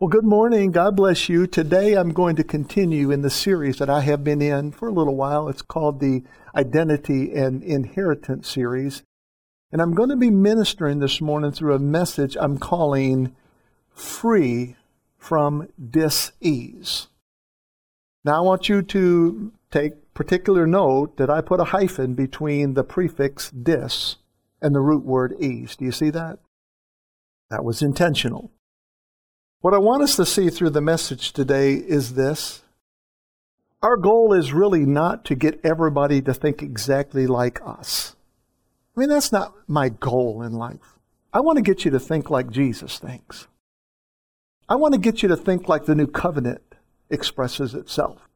Well, good morning. God bless you. Today I'm going to continue in the series that I have been in for a little while. It's called the Identity and Inheritance series. And I'm going to be ministering this morning through a message I'm calling Free from Dis-ease. Now I want you to take particular note that I put a hyphen between the prefix dis and the root word ease. Do you see that? That was intentional. What I want us to see through the message today is this. Our goal is really not to get everybody to think exactly like us. I mean, that's not my goal in life. I want to get you to think like Jesus thinks. I want to get you to think like the new covenant expresses itself.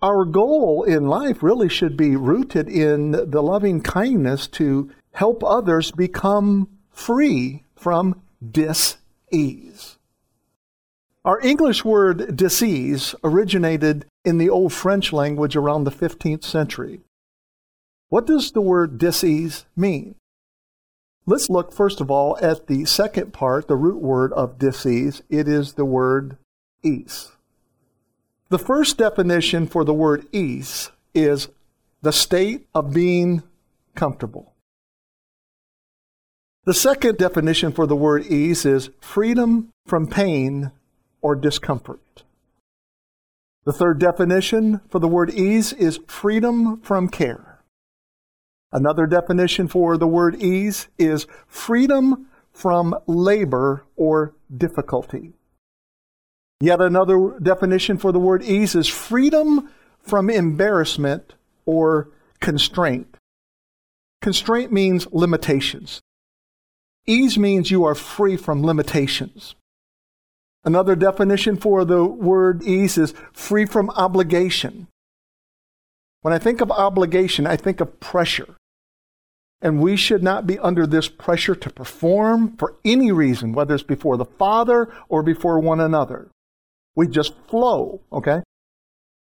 Our goal in life really should be rooted in the loving kindness to help others become free from dis ease. Our English word disease originated in the Old French language around the 15th century. What does the word disease mean? Let's look first of all at the second part, the root word of disease. It is the word ease. The first definition for the word ease is the state of being comfortable. The second definition for the word ease is freedom from pain or discomfort. The third definition for the word ease is freedom from care. Another definition for the word ease is freedom from labor or difficulty. Yet another definition for the word ease is freedom from embarrassment or constraint. Constraint means limitations. Ease means you are free from limitations. Another definition for the word ease is free from obligation. When I think of obligation, I think of pressure. And we should not be under this pressure to perform for any reason, whether it's before the Father or before one another. We just flow, okay?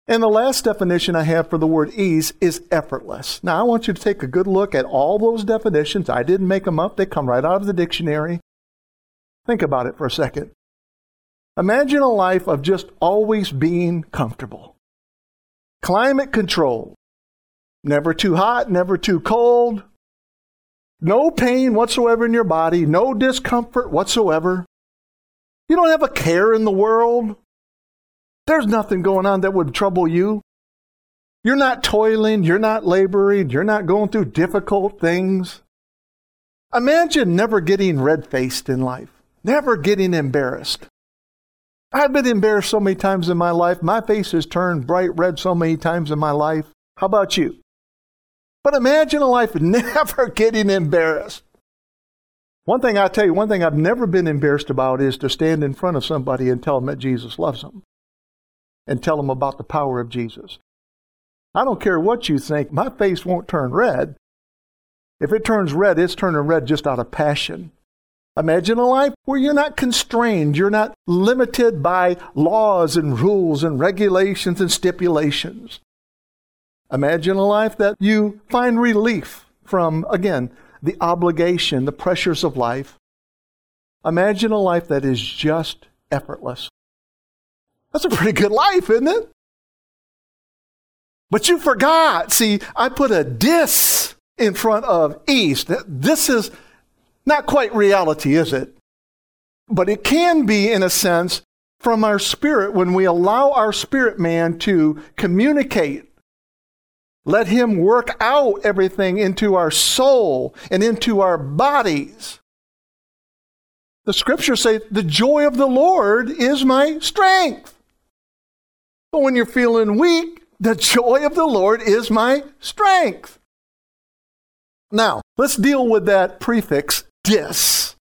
And the last definition I have for the word ease is effortless. Now, I want you to take a good look at all those definitions. I didn't make them up, they come right out of the dictionary. Think about it for a second. Imagine a life of just always being comfortable. Climate control. Never too hot, never too cold. No pain whatsoever in your body, no discomfort whatsoever. You don't have a care in the world. There's nothing going on that would trouble you. You're not toiling, you're not laboring, you're not going through difficult things. Imagine never getting red faced in life, never getting embarrassed. I've been embarrassed so many times in my life. My face has turned bright red so many times in my life. How about you? But imagine a life never getting embarrassed. One thing I tell you, one thing I've never been embarrassed about is to stand in front of somebody and tell them that Jesus loves them and tell them about the power of Jesus. I don't care what you think, my face won't turn red. If it turns red, it's turning red just out of passion. Imagine a life where you're not constrained, you're not limited by laws and rules and regulations and stipulations. Imagine a life that you find relief from, again, the obligation, the pressures of life. Imagine a life that is just effortless. That's a pretty good life, isn't it? But you forgot. See, I put a dis in front of east. This is not quite reality, is it? But it can be, in a sense, from our spirit when we allow our spirit man to communicate. Let him work out everything into our soul and into our bodies. The scriptures say, The joy of the Lord is my strength. But when you're feeling weak, the joy of the Lord is my strength. Now, let's deal with that prefix dis.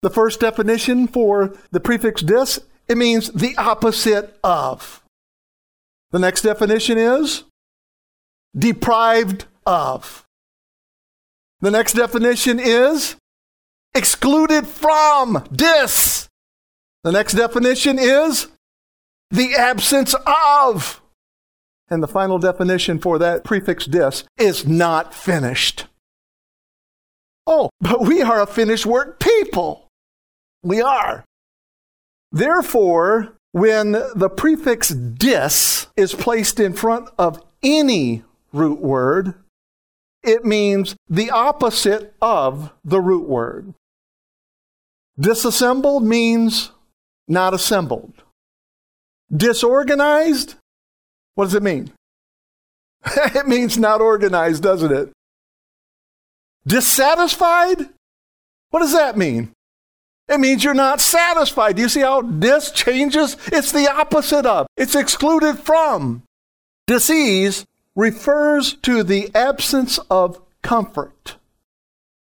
The first definition for the prefix dis, it means the opposite of. The next definition is deprived of. The next definition is excluded from, dis. The next definition is the absence of. And the final definition for that prefix dis is not finished. Oh, but we are a finished work people. We are. Therefore, when the prefix dis is placed in front of any root word, it means the opposite of the root word. Disassembled means not assembled. Disorganized, what does it mean? it means not organized, doesn't it? Dissatisfied, what does that mean? It means you're not satisfied. Do you see how dis changes? It's the opposite of, it's excluded from. Disease refers to the absence of comfort.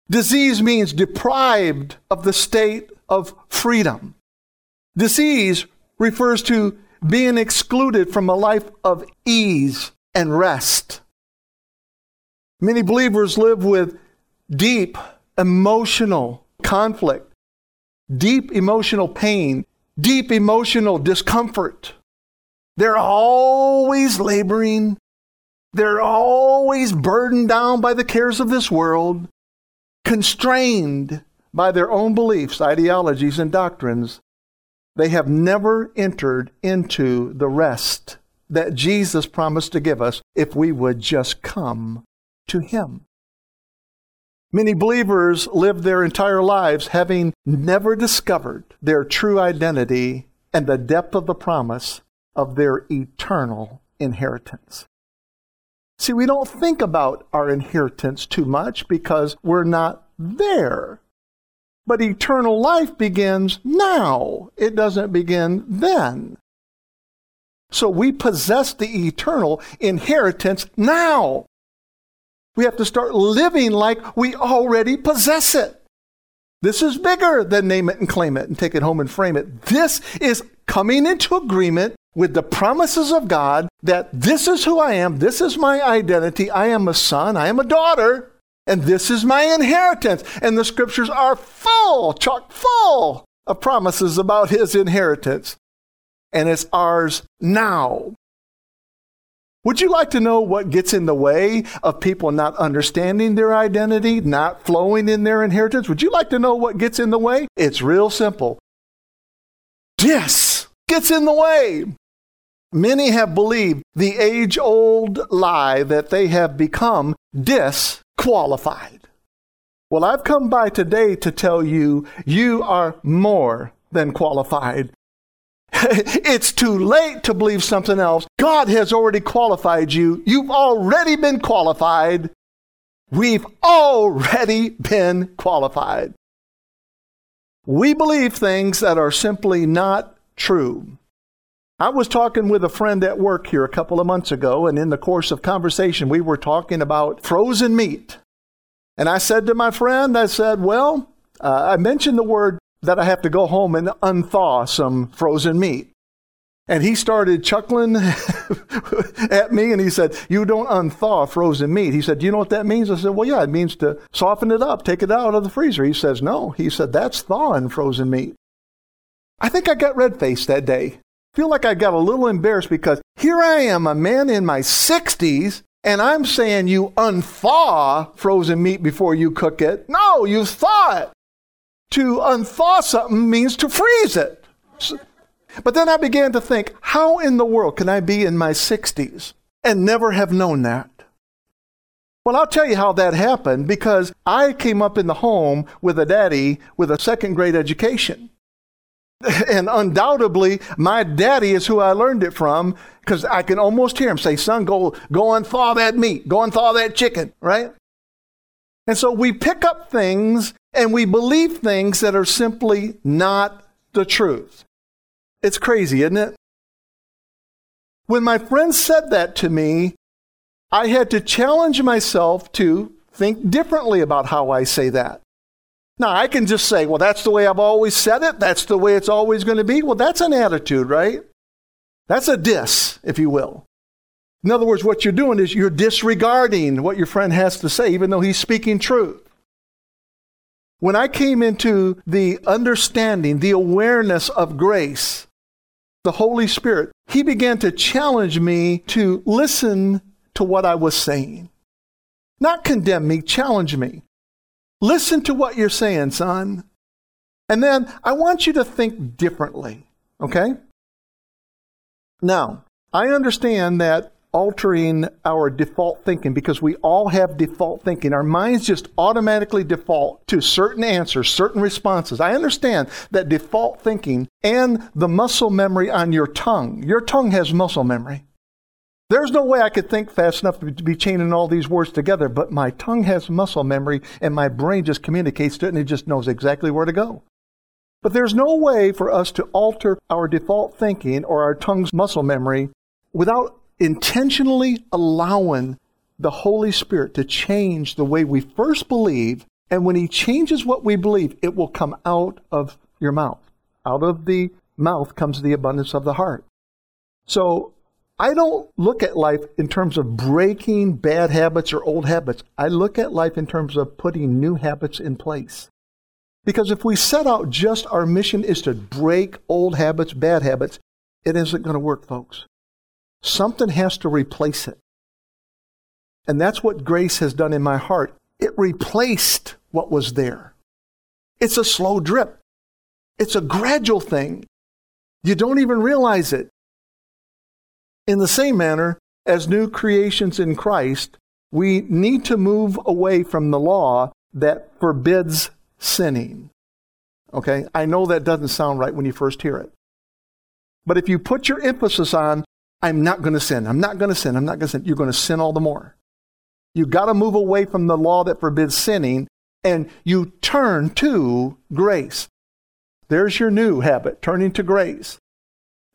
Disease means deprived of the state of freedom. Disease refers to being excluded from a life of ease and rest. Many believers live with deep emotional conflict, deep emotional pain, deep emotional discomfort. They're always laboring they're always burdened down by the cares of this world, constrained by their own beliefs, ideologies, and doctrines. They have never entered into the rest that Jesus promised to give us if we would just come to Him. Many believers live their entire lives having never discovered their true identity and the depth of the promise of their eternal inheritance. See, we don't think about our inheritance too much because we're not there. But eternal life begins now, it doesn't begin then. So we possess the eternal inheritance now. We have to start living like we already possess it. This is bigger than name it and claim it and take it home and frame it. This is coming into agreement with the promises of God that this is who I am, this is my identity, I am a son, I am a daughter, and this is my inheritance. And the scriptures are full, chock full of promises about his inheritance. And it's ours now. Would you like to know what gets in the way of people not understanding their identity, not flowing in their inheritance? Would you like to know what gets in the way? It's real simple. This gets in the way. Many have believed the age old lie that they have become disqualified. Well, I've come by today to tell you, you are more than qualified. it's too late to believe something else. God has already qualified you. You've already been qualified. We've already been qualified. We believe things that are simply not true. I was talking with a friend at work here a couple of months ago, and in the course of conversation, we were talking about frozen meat. And I said to my friend, I said, Well, uh, I mentioned the word that I have to go home and unthaw some frozen meat. And he started chuckling at me and he said, You don't unthaw frozen meat. He said, Do you know what that means? I said, Well, yeah, it means to soften it up, take it out of the freezer. He says, No. He said, That's thawing frozen meat. I think I got red faced that day feel like I got a little embarrassed because here I am, a man in my 60s, and I'm saying you unthaw frozen meat before you cook it. No, you thaw it. To unthaw something means to freeze it. But then I began to think, how in the world can I be in my 60s and never have known that? Well, I'll tell you how that happened because I came up in the home with a daddy with a second grade education. And undoubtedly, my daddy is who I learned it from because I can almost hear him say, Son, go, go and thaw that meat, go and thaw that chicken, right? And so we pick up things and we believe things that are simply not the truth. It's crazy, isn't it? When my friend said that to me, I had to challenge myself to think differently about how I say that. Now, I can just say, well, that's the way I've always said it. That's the way it's always going to be. Well, that's an attitude, right? That's a dis, if you will. In other words, what you're doing is you're disregarding what your friend has to say, even though he's speaking truth. When I came into the understanding, the awareness of grace, the Holy Spirit, He began to challenge me to listen to what I was saying. Not condemn me, challenge me. Listen to what you're saying, son. And then I want you to think differently. Okay? Now, I understand that altering our default thinking because we all have default thinking. Our minds just automatically default to certain answers, certain responses. I understand that default thinking and the muscle memory on your tongue. Your tongue has muscle memory. There's no way I could think fast enough to be chaining all these words together, but my tongue has muscle memory and my brain just communicates to it and it just knows exactly where to go. But there's no way for us to alter our default thinking or our tongue's muscle memory without intentionally allowing the Holy Spirit to change the way we first believe. And when He changes what we believe, it will come out of your mouth. Out of the mouth comes the abundance of the heart. So I don't look at life in terms of breaking bad habits or old habits. I look at life in terms of putting new habits in place. Because if we set out just our mission is to break old habits, bad habits, it isn't going to work, folks. Something has to replace it. And that's what grace has done in my heart. It replaced what was there. It's a slow drip. It's a gradual thing. You don't even realize it. In the same manner, as new creations in Christ, we need to move away from the law that forbids sinning. Okay? I know that doesn't sound right when you first hear it. But if you put your emphasis on I'm not going to sin. I'm not going to sin. I'm not going to sin. You're going to sin all the more. You've got to move away from the law that forbids sinning and you turn to grace. There's your new habit, turning to grace.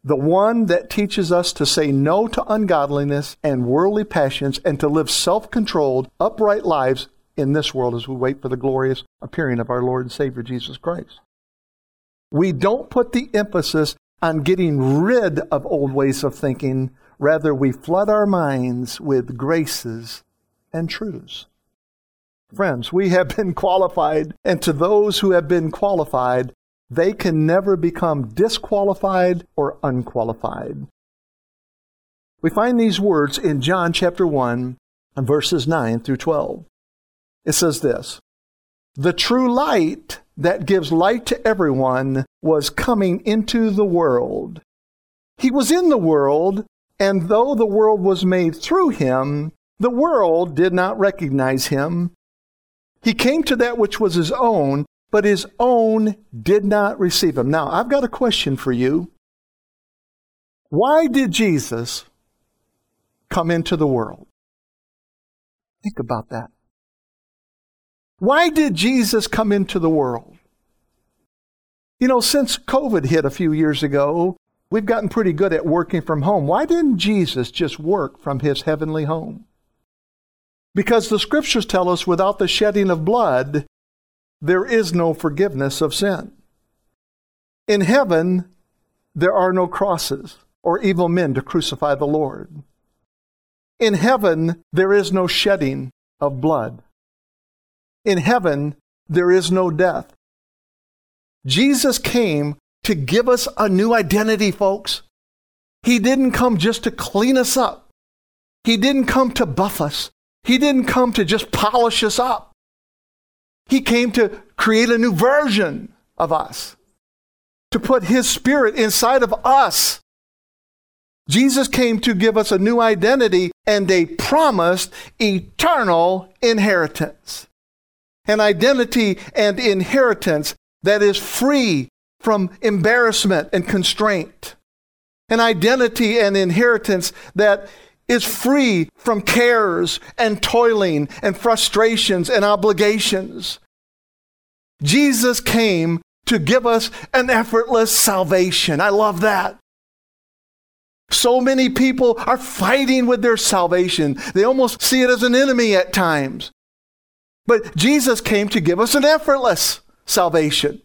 The one that teaches us to say no to ungodliness and worldly passions and to live self controlled, upright lives in this world as we wait for the glorious appearing of our Lord and Savior Jesus Christ. We don't put the emphasis on getting rid of old ways of thinking. Rather, we flood our minds with graces and truths. Friends, we have been qualified, and to those who have been qualified, they can never become disqualified or unqualified. We find these words in John chapter 1 verses 9 through 12. It says this The true light that gives light to everyone was coming into the world. He was in the world, and though the world was made through him, the world did not recognize him. He came to that which was his own, but his own did not receive him. Now, I've got a question for you. Why did Jesus come into the world? Think about that. Why did Jesus come into the world? You know, since COVID hit a few years ago, we've gotten pretty good at working from home. Why didn't Jesus just work from his heavenly home? Because the scriptures tell us without the shedding of blood, there is no forgiveness of sin. In heaven, there are no crosses or evil men to crucify the Lord. In heaven, there is no shedding of blood. In heaven, there is no death. Jesus came to give us a new identity, folks. He didn't come just to clean us up. He didn't come to buff us. He didn't come to just polish us up. He came to create a new version of us, to put His Spirit inside of us. Jesus came to give us a new identity and a promised eternal inheritance an identity and inheritance that is free from embarrassment and constraint, an identity and inheritance that is free from cares and toiling and frustrations and obligations. Jesus came to give us an effortless salvation. I love that. So many people are fighting with their salvation. They almost see it as an enemy at times. But Jesus came to give us an effortless salvation.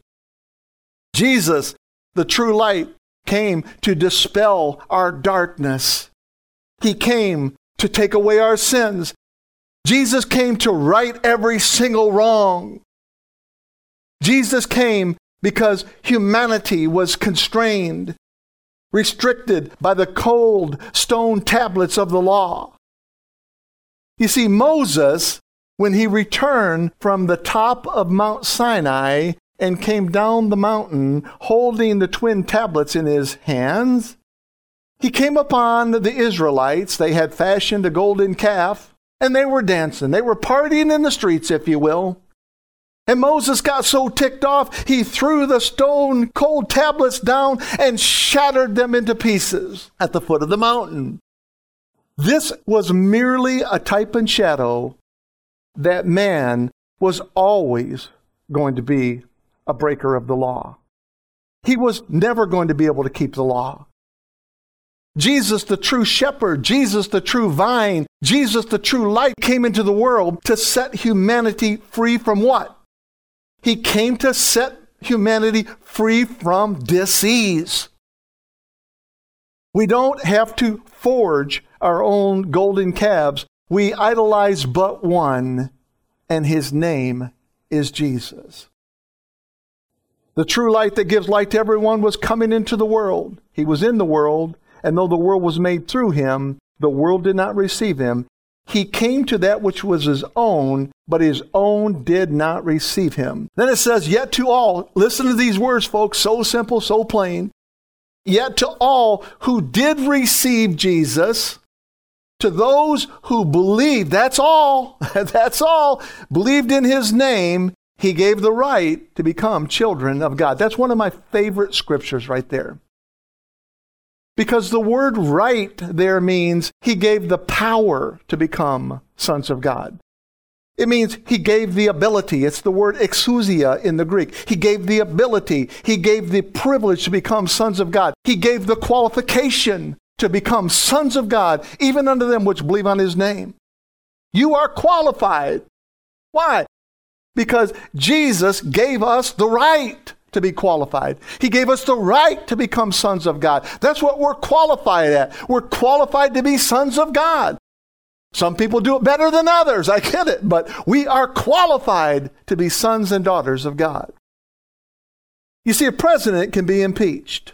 Jesus, the true light, came to dispel our darkness. He came to take away our sins. Jesus came to right every single wrong. Jesus came because humanity was constrained, restricted by the cold stone tablets of the law. You see, Moses when he returned from the top of Mount Sinai and came down the mountain holding the twin tablets in his hands. He came upon the Israelites. They had fashioned a golden calf and they were dancing. They were partying in the streets, if you will. And Moses got so ticked off, he threw the stone cold tablets down and shattered them into pieces at the foot of the mountain. This was merely a type and shadow that man was always going to be a breaker of the law. He was never going to be able to keep the law. Jesus, the true shepherd, Jesus, the true vine, Jesus, the true light, came into the world to set humanity free from what? He came to set humanity free from disease. We don't have to forge our own golden calves. We idolize but one, and his name is Jesus. The true light that gives light to everyone was coming into the world. He was in the world, and though the world was made through him, the world did not receive him. He came to that which was his own, but his own did not receive him. Then it says, Yet to all, listen to these words, folks, so simple, so plain. Yet to all who did receive Jesus, to those who believed, that's all, that's all, believed in his name, he gave the right to become children of God. That's one of my favorite scriptures right there. Because the word right there means he gave the power to become sons of God. It means he gave the ability. It's the word exousia in the Greek. He gave the ability. He gave the privilege to become sons of God. He gave the qualification to become sons of God, even unto them which believe on his name. You are qualified. Why? because Jesus gave us the right to be qualified. He gave us the right to become sons of God. That's what we're qualified at. We're qualified to be sons of God. Some people do it better than others. I get it. But we are qualified to be sons and daughters of God. You see, a president can be impeached.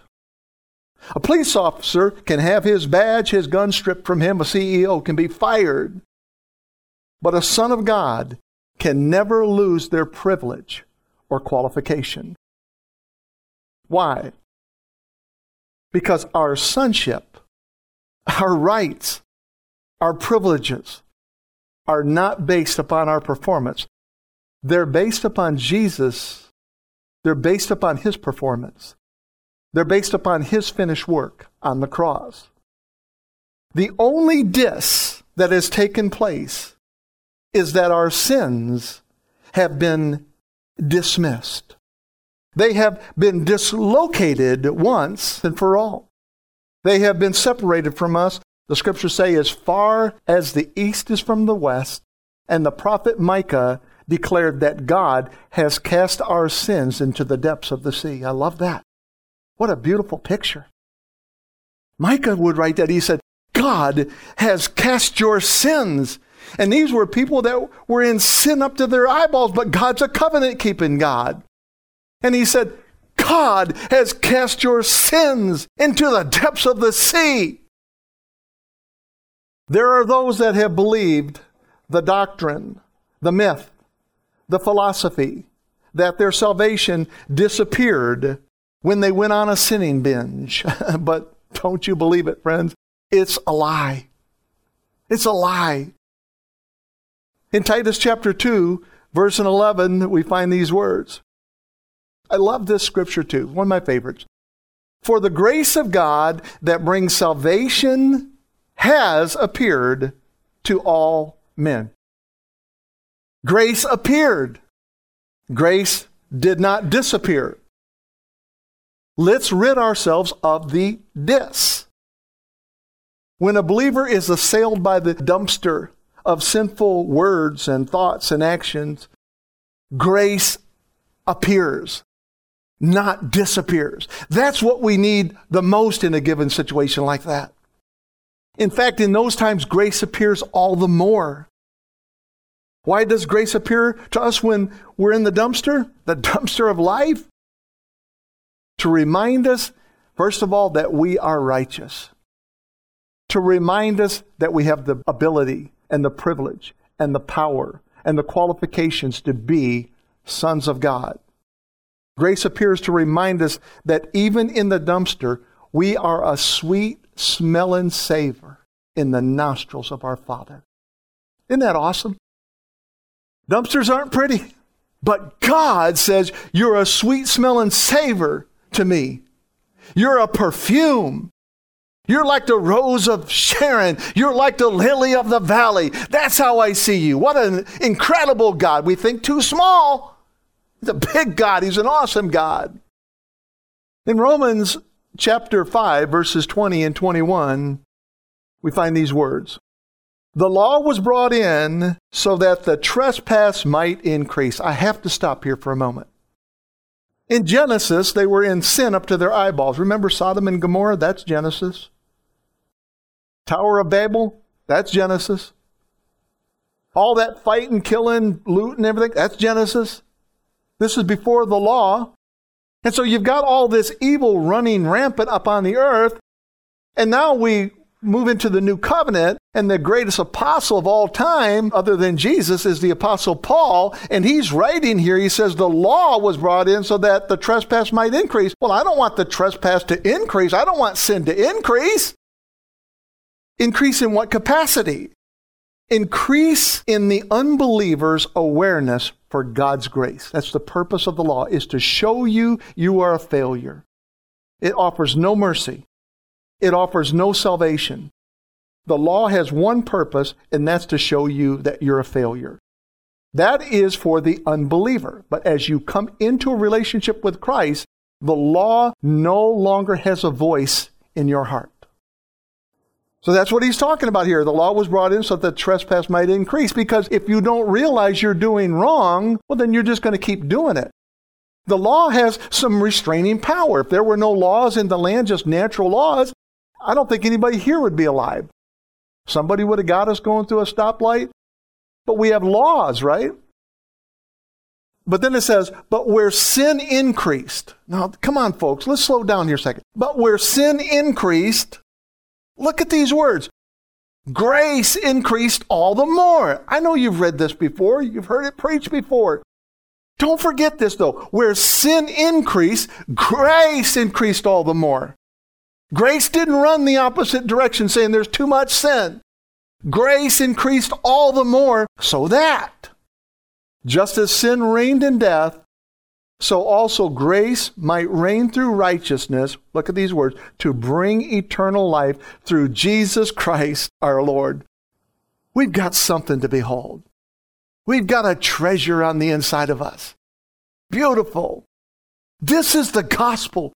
A police officer can have his badge, his gun stripped from him. A CEO can be fired. But a son of God can never lose their privilege or qualification. Why? Because our sonship, our rights, our privileges are not based upon our performance. They're based upon Jesus. They're based upon his performance. They're based upon his finished work on the cross. The only dis that has taken place is that our sins have been dismissed. They have been dislocated once and for all. They have been separated from us, the scriptures say, as far as the east is from the west. And the prophet Micah declared that God has cast our sins into the depths of the sea. I love that. What a beautiful picture. Micah would write that. He said, God has cast your sins and these were people that were in sin up to their eyeballs, but God's a covenant keeping God. And he said, God has cast your sins into the depths of the sea. There are those that have believed the doctrine, the myth, the philosophy that their salvation disappeared when they went on a sinning binge. but don't you believe it, friends? It's a lie. It's a lie. In Titus chapter 2, verse 11, we find these words. I love this scripture too, one of my favorites. For the grace of God that brings salvation has appeared to all men. Grace appeared. Grace did not disappear. Let's rid ourselves of the dis. When a believer is assailed by the dumpster of sinful words and thoughts and actions, grace appears, not disappears. That's what we need the most in a given situation like that. In fact, in those times, grace appears all the more. Why does grace appear to us when we're in the dumpster? The dumpster of life? To remind us, first of all, that we are righteous. To remind us that we have the ability and the privilege and the power and the qualifications to be sons of God. Grace appears to remind us that even in the dumpster, we are a sweet smelling savor in the nostrils of our Father. Isn't that awesome? Dumpsters aren't pretty, but God says, You're a sweet smelling savor to me. You're a perfume. You're like the rose of Sharon. You're like the lily of the valley. That's how I see you. What an incredible God. We think too small. He's a big God. He's an awesome God. In Romans chapter 5, verses 20 and 21, we find these words The law was brought in so that the trespass might increase. I have to stop here for a moment. In Genesis, they were in sin up to their eyeballs. Remember Sodom and Gomorrah? That's Genesis. Tower of Babel? That's Genesis. All that fighting, killing, looting, everything? That's Genesis. This is before the law. And so you've got all this evil running rampant up on the earth. And now we move into the new covenant, and the greatest apostle of all time, other than Jesus, is the apostle Paul. And he's writing here, he says, the law was brought in so that the trespass might increase. Well, I don't want the trespass to increase. I don't want sin to increase. Increase in what capacity? Increase in the unbeliever's awareness for God's grace. That's the purpose of the law, is to show you you are a failure. It offers no mercy. It offers no salvation. The law has one purpose, and that's to show you that you're a failure. That is for the unbeliever. But as you come into a relationship with Christ, the law no longer has a voice in your heart. So that's what he's talking about here. The law was brought in so that trespass might increase because if you don't realize you're doing wrong, well, then you're just going to keep doing it. The law has some restraining power. If there were no laws in the land, just natural laws, I don't think anybody here would be alive. Somebody would have got us going through a stoplight. But we have laws, right? But then it says, but where sin increased. Now, come on, folks, let's slow down here a second. But where sin increased, Look at these words. Grace increased all the more. I know you've read this before, you've heard it preached before. Don't forget this though. Where sin increased, grace increased all the more. Grace didn't run the opposite direction saying there's too much sin. Grace increased all the more so that just as sin reigned in death, so also grace might reign through righteousness, look at these words, to bring eternal life through Jesus Christ our Lord. We've got something to behold. We've got a treasure on the inside of us. Beautiful. This is the gospel.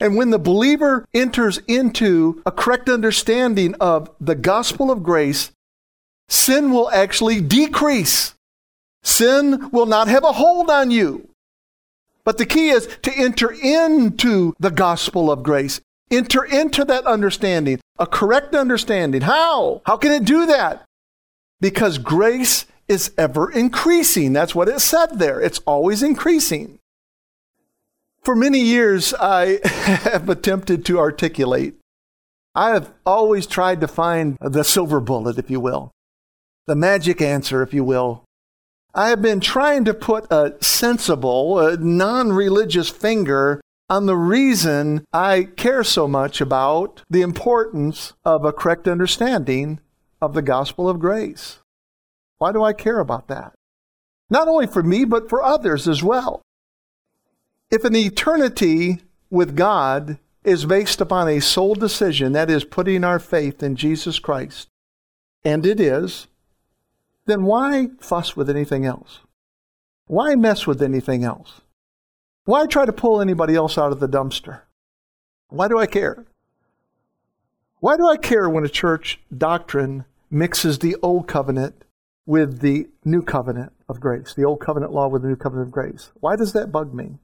And when the believer enters into a correct understanding of the gospel of grace, sin will actually decrease. Sin will not have a hold on you. But the key is to enter into the gospel of grace. Enter into that understanding, a correct understanding. How? How can it do that? Because grace is ever increasing. That's what it said there. It's always increasing. For many years, I have attempted to articulate. I have always tried to find the silver bullet, if you will, the magic answer, if you will, I have been trying to put a sensible, a non religious finger on the reason I care so much about the importance of a correct understanding of the gospel of grace. Why do I care about that? Not only for me, but for others as well. If an eternity with God is based upon a sole decision, that is, putting our faith in Jesus Christ, and it is, then why fuss with anything else? Why mess with anything else? Why try to pull anybody else out of the dumpster? Why do I care? Why do I care when a church doctrine mixes the old covenant with the new covenant of grace, the old covenant law with the new covenant of grace? Why does that bug me?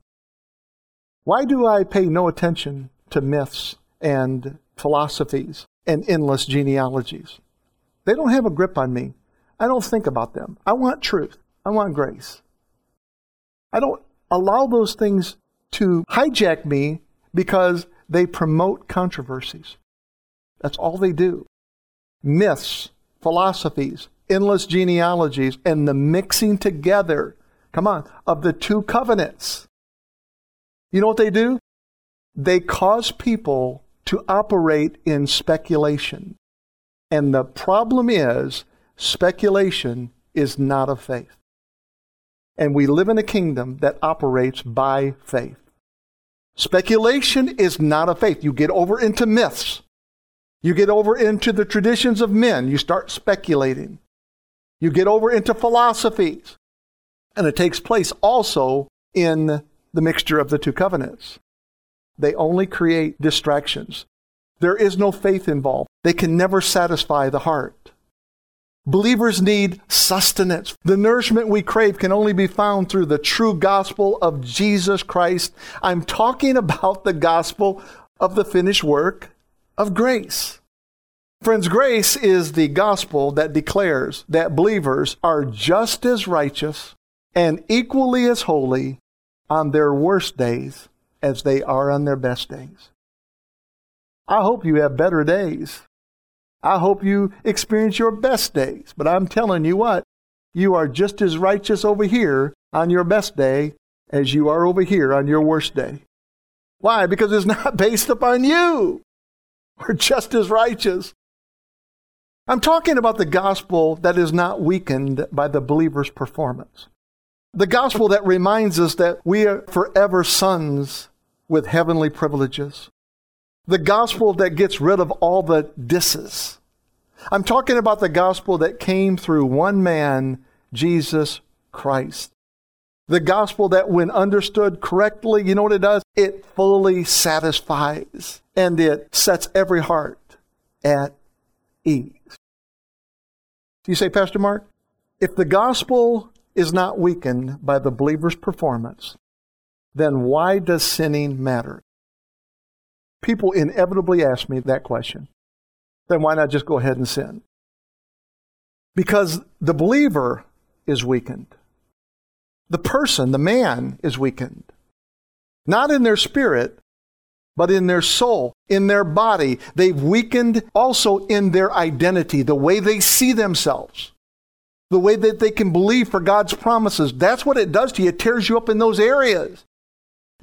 Why do I pay no attention to myths and philosophies and endless genealogies? They don't have a grip on me. I don't think about them. I want truth. I want grace. I don't allow those things to hijack me because they promote controversies. That's all they do. Myths, philosophies, endless genealogies, and the mixing together, come on, of the two covenants. You know what they do? They cause people to operate in speculation. And the problem is, speculation is not of faith. And we live in a kingdom that operates by faith. Speculation is not of faith. You get over into myths. You get over into the traditions of men. You start speculating. You get over into philosophies. And it takes place also in the mixture of the two covenants. They only create distractions. There is no faith involved. They can never satisfy the heart. Believers need sustenance. The nourishment we crave can only be found through the true gospel of Jesus Christ. I'm talking about the gospel of the finished work of grace. Friends, grace is the gospel that declares that believers are just as righteous and equally as holy on their worst days as they are on their best days. I hope you have better days. I hope you experience your best days. But I'm telling you what, you are just as righteous over here on your best day as you are over here on your worst day. Why? Because it's not based upon you. We're just as righteous. I'm talking about the gospel that is not weakened by the believer's performance. The gospel that reminds us that we are forever sons with heavenly privileges. The gospel that gets rid of all the disses. I'm talking about the gospel that came through one man, Jesus Christ. The gospel that, when understood correctly, you know what it does? It fully satisfies and it sets every heart at ease. You say, Pastor Mark, if the gospel is not weakened by the believer's performance, then why does sinning matter? People inevitably ask me that question. Then why not just go ahead and sin? Because the believer is weakened. The person, the man, is weakened. Not in their spirit, but in their soul, in their body. They've weakened also in their identity, the way they see themselves the way that they can believe for God's promises. That's what it does to you. It tears you up in those areas.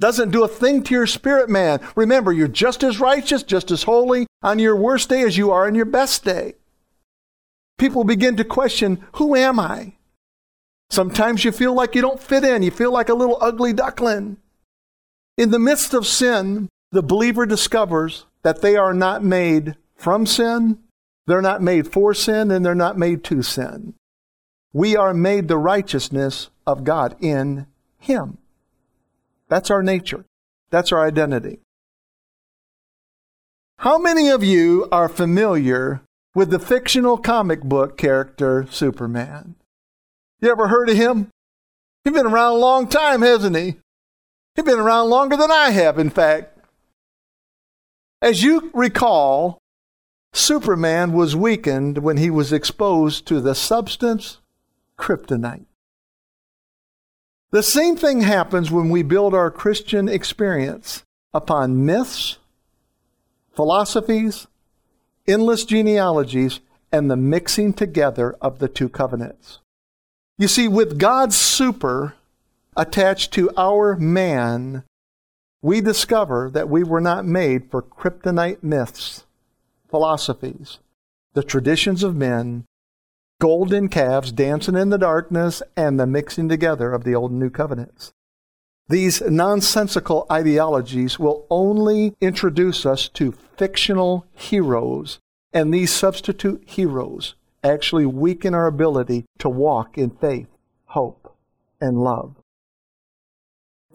Doesn't do a thing to your spirit, man. Remember, you're just as righteous, just as holy on your worst day as you are on your best day. People begin to question, who am I? Sometimes you feel like you don't fit in. You feel like a little ugly duckling. In the midst of sin, the believer discovers that they are not made from sin, they're not made for sin, and they're not made to sin we are made the righteousness of God in Him. That's our nature. That's our identity. How many of you are familiar with the fictional comic book character Superman? You ever heard of him? He's been around a long time, hasn't he? He's been around longer than I have, in fact. As you recall, Superman was weakened when he was exposed to the substance kryptonite. The same thing happens when we build our Christian experience upon myths, philosophies, endless genealogies, and the mixing together of the two covenants. You see, with God's super attached to our man, we discover that we were not made for kryptonite myths, philosophies, the traditions of men, golden calves dancing in the darkness, and the mixing together of the old and new covenants. These nonsensical ideologies will only introduce us to fictional heroes, and these substitute heroes actually weaken our ability to walk in faith, hope, and love.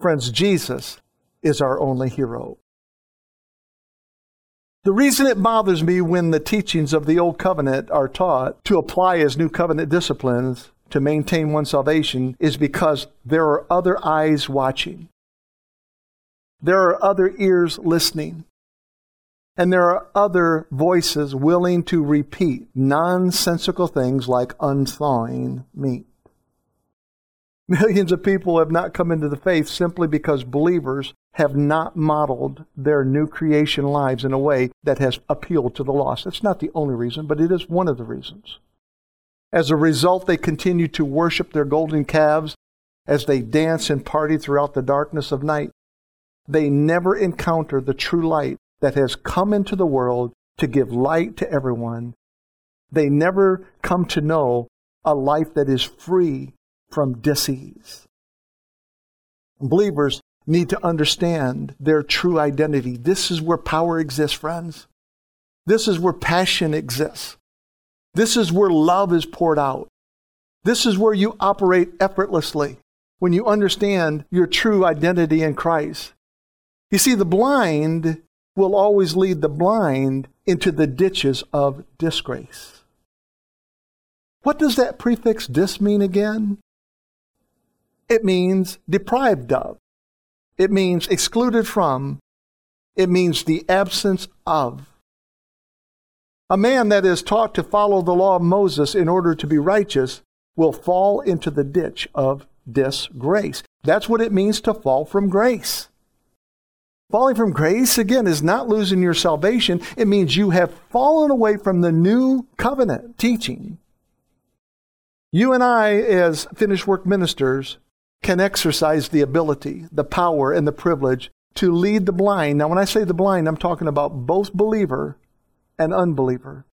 Friends, Jesus is our only hero. The reason it bothers me when the teachings of the Old Covenant are taught to apply as New Covenant disciplines to maintain one's salvation is because there are other eyes watching. There are other ears listening. And there are other voices willing to repeat nonsensical things like unthawing meat. Millions of people have not come into the faith simply because believers have not modeled their new creation lives in a way that has appealed to the lost. It's not the only reason, but it is one of the reasons. As a result, they continue to worship their golden calves as they dance and party throughout the darkness of night. they never encounter the true light that has come into the world to give light to everyone. They never come to know a life that is free from disease. Believers need to understand their true identity. This is where power exists, friends. This is where passion exists. This is where love is poured out. This is where you operate effortlessly when you understand your true identity in Christ. You see, the blind will always lead the blind into the ditches of disgrace. What does that prefix dis mean again? It means deprived of. It means excluded from. It means the absence of. A man that is taught to follow the law of Moses in order to be righteous will fall into the ditch of disgrace. That's what it means to fall from grace. Falling from grace, again, is not losing your salvation. It means you have fallen away from the new covenant teaching. You and I, as finished work ministers, can exercise the ability, the power, and the privilege to lead the blind. Now, when I say the blind, I'm talking about both believer and unbeliever.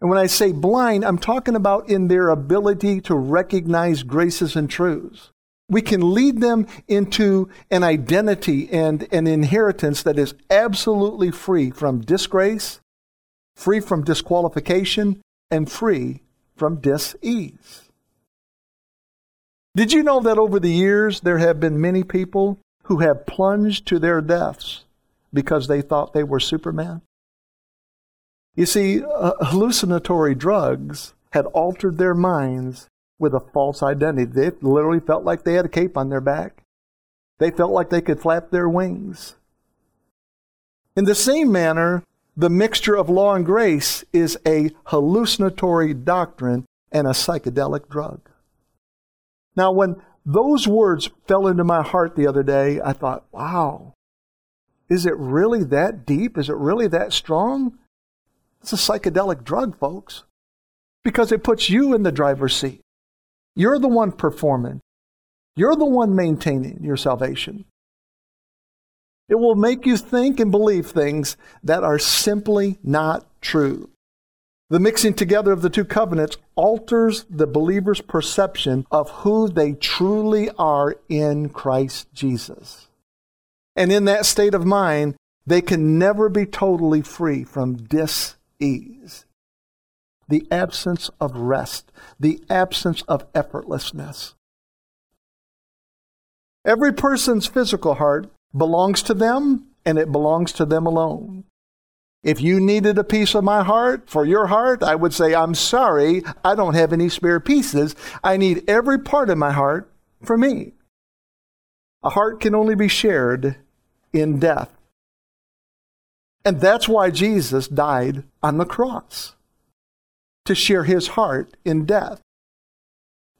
And when I say blind, I'm talking about in their ability to recognize graces and truths. We can lead them into an identity and an inheritance that is absolutely free from disgrace, free from disqualification, and free from dis-ease. Did you know that over the years there have been many people who have plunged to their deaths because they thought they were Superman? You see, uh, hallucinatory drugs had altered their minds with a false identity. They literally felt like they had a cape on their back. They felt like they could flap their wings. In the same manner, the mixture of law and grace is a hallucinatory doctrine and a psychedelic drug. Now, when those words fell into my heart the other day, I thought, wow, is it really that deep? Is it really that strong? It's a psychedelic drug, folks, because it puts you in the driver's seat. You're the one performing, you're the one maintaining your salvation. It will make you think and believe things that are simply not true. The mixing together of the two covenants alters the believer's perception of who they truly are in Christ Jesus. And in that state of mind, they can never be totally free from dis ease. The absence of rest, the absence of effortlessness. Every person's physical heart belongs to them, and it belongs to them alone. If you needed a piece of my heart for your heart, I would say, I'm sorry, I don't have any spare pieces. I need every part of my heart for me. A heart can only be shared in death. And that's why Jesus died on the cross to share his heart in death.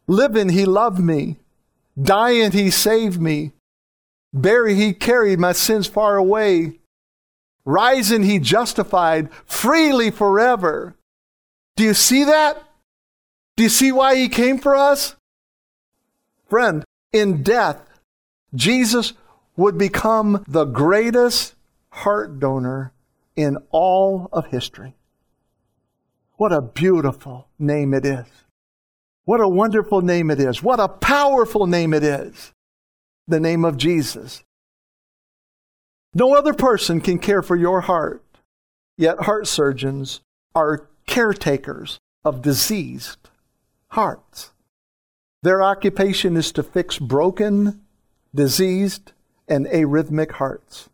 Living, he loved me. Dying, he saved me. Buried, he carried my sins far away. Rising, he justified freely forever. Do you see that? Do you see why he came for us? Friend, in death, Jesus would become the greatest heart donor in all of history. What a beautiful name it is. What a wonderful name it is. What a powerful name it is. The name of Jesus. No other person can care for your heart, yet heart surgeons are caretakers of diseased hearts. Their occupation is to fix broken, diseased, and arrhythmic hearts.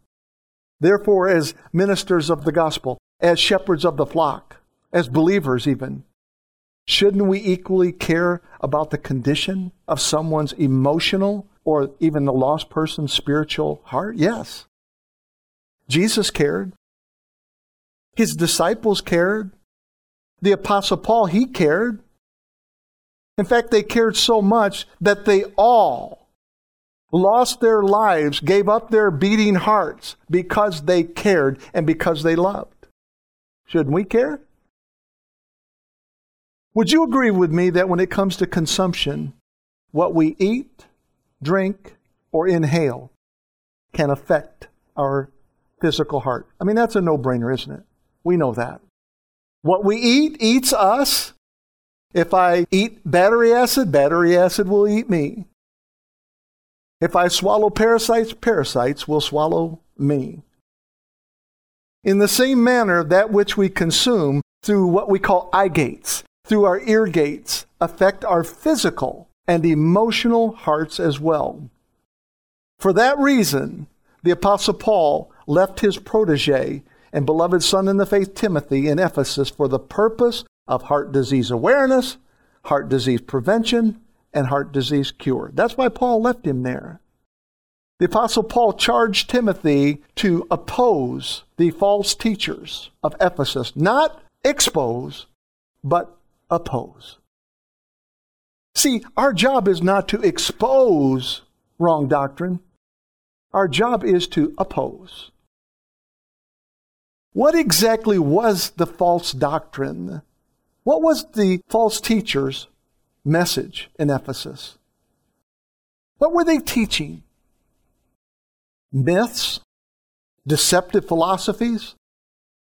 Therefore, as ministers of the gospel, as shepherds of the flock, as believers even, shouldn't we equally care about the condition of someone's emotional or even the lost person's spiritual heart? Yes. Jesus cared. His disciples cared. The Apostle Paul, he cared. In fact, they cared so much that they all lost their lives, gave up their beating hearts because they cared and because they loved. Shouldn't we care? Would you agree with me that when it comes to consumption, what we eat, drink, or inhale can affect our physical heart. I mean, that's a no brainer, isn't it? We know that. What we eat eats us. If I eat battery acid, battery acid will eat me. If I swallow parasites, parasites will swallow me. In the same manner, that which we consume through what we call eye gates, through our ear gates, affect our physical and emotional hearts as well. For that reason, the Apostle Paul left his protege and beloved son in the faith, Timothy, in Ephesus for the purpose of heart disease awareness, heart disease prevention, and heart disease cure. That's why Paul left him there. The Apostle Paul charged Timothy to oppose the false teachers of Ephesus, not expose, but oppose. See, our job is not to expose wrong doctrine. Our job is to oppose. What exactly was the false doctrine? What was the false teacher's message in Ephesus? What were they teaching? Myths? Deceptive philosophies?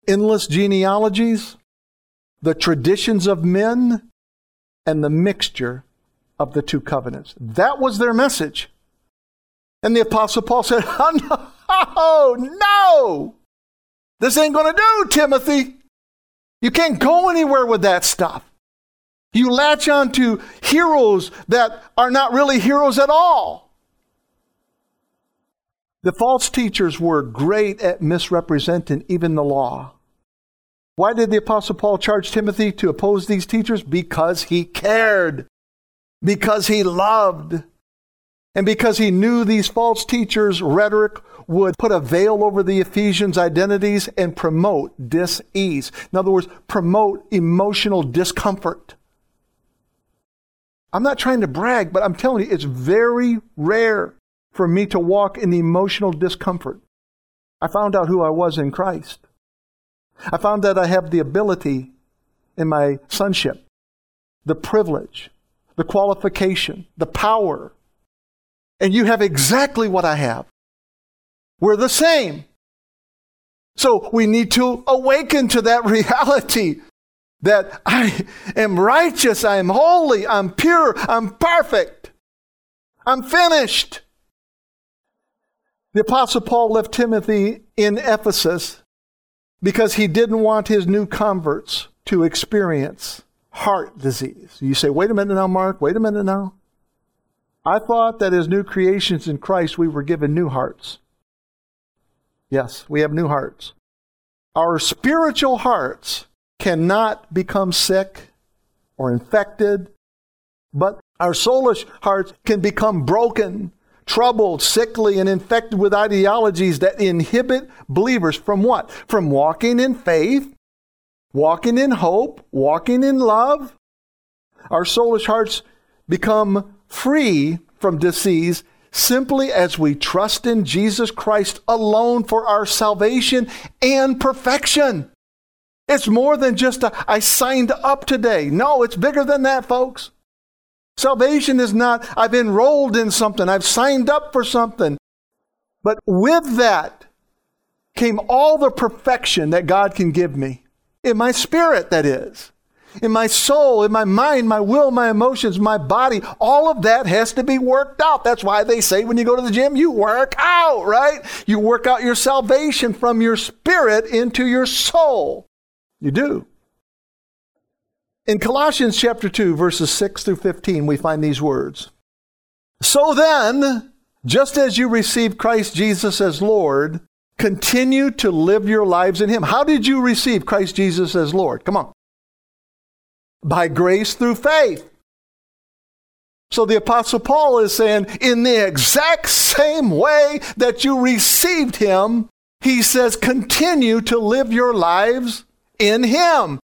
Endless genealogies? The traditions of men? And the mixture of the two covenants. That was their message. And the Apostle Paul said, Oh, no, no! This ain't going to do, Timothy. You can't go anywhere with that stuff. You latch on to heroes that are not really heroes at all. The false teachers were great at misrepresenting even the law. Why did the Apostle Paul charge Timothy to oppose these teachers? Because he cared, because he loved, and because he knew these false teachers' rhetoric would put a veil over the Ephesians' identities and promote dis-ease. In other words, promote emotional discomfort. I'm not trying to brag, but I'm telling you, it's very rare for me to walk in emotional discomfort. I found out who I was in Christ. I found that I have the ability in my sonship, the privilege, the qualification, the power and you have exactly what I have. We're the same. So we need to awaken to that reality that I am righteous, I am holy, I'm pure, I'm perfect, I'm finished. The Apostle Paul left Timothy in Ephesus because he didn't want his new converts to experience heart disease. You say, wait a minute now, Mark, wait a minute now. I thought that as new creations in Christ, we were given new hearts. Yes, we have new hearts. Our spiritual hearts cannot become sick or infected, but our soulish hearts can become broken, troubled, sickly, and infected with ideologies that inhibit believers from what? From walking in faith, walking in hope, walking in love. Our soulish hearts become free from disease simply as we trust in Jesus Christ alone for our salvation and perfection. It's more than just a, I signed up today. No, it's bigger than that, folks. Salvation is not, I've enrolled in something, I've signed up for something. But with that came all the perfection that God can give me. In my spirit, that is in my soul, in my mind, my will, my emotions, my body, all of that has to be worked out. That's why they say when you go to the gym, you work out, right? You work out your salvation from your spirit into your soul. You do. In Colossians chapter 2, verses 6 through 15, we find these words. So then, just as you received Christ Jesus as Lord, continue to live your lives in Him. How did you receive Christ Jesus as Lord? Come on by grace through faith. So the Apostle Paul is saying, in the exact same way that you received him, he says, continue to live your lives in him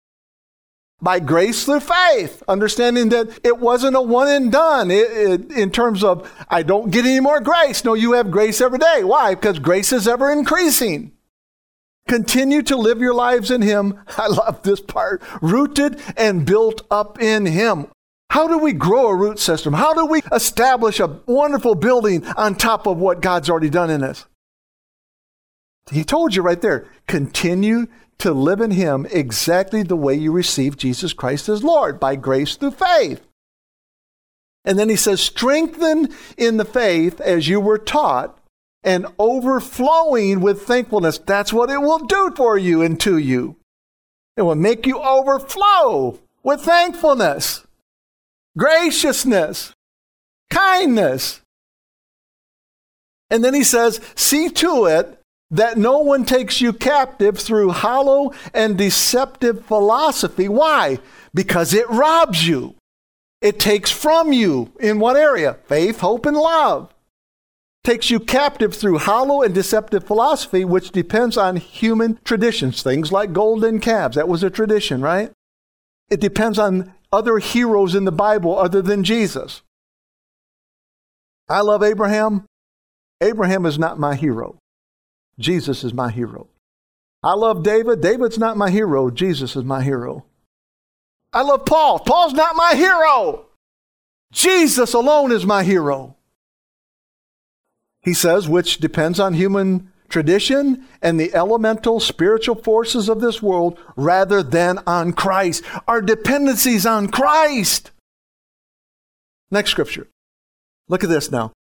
by grace through faith, understanding that it wasn't a one and done it, it, in terms of, I don't get any more grace. No, you have grace every day. Why? Because grace is ever increasing. Continue to live your lives in Him. I love this part. Rooted and built up in Him. How do we grow a root system? How do we establish a wonderful building on top of what God's already done in us? He told you right there continue to live in Him exactly the way you received Jesus Christ as Lord, by grace through faith. And then he says, strengthen in the faith as you were taught and overflowing with thankfulness. That's what it will do for you and to you. It will make you overflow with thankfulness, graciousness, kindness. And then he says, see to it that no one takes you captive through hollow and deceptive philosophy. Why? Because it robs you. It takes from you in what area? Faith, hope, and love. Takes you captive through hollow and deceptive philosophy, which depends on human traditions, things like golden calves. That was a tradition, right? It depends on other heroes in the Bible other than Jesus. I love Abraham. Abraham is not my hero. Jesus is my hero. I love David. David's not my hero. Jesus is my hero. I love Paul. Paul's not my hero. Jesus alone is my hero. He says, which depends on human tradition and the elemental spiritual forces of this world rather than on Christ. Our dependency is on Christ. Next scripture. Look at this now.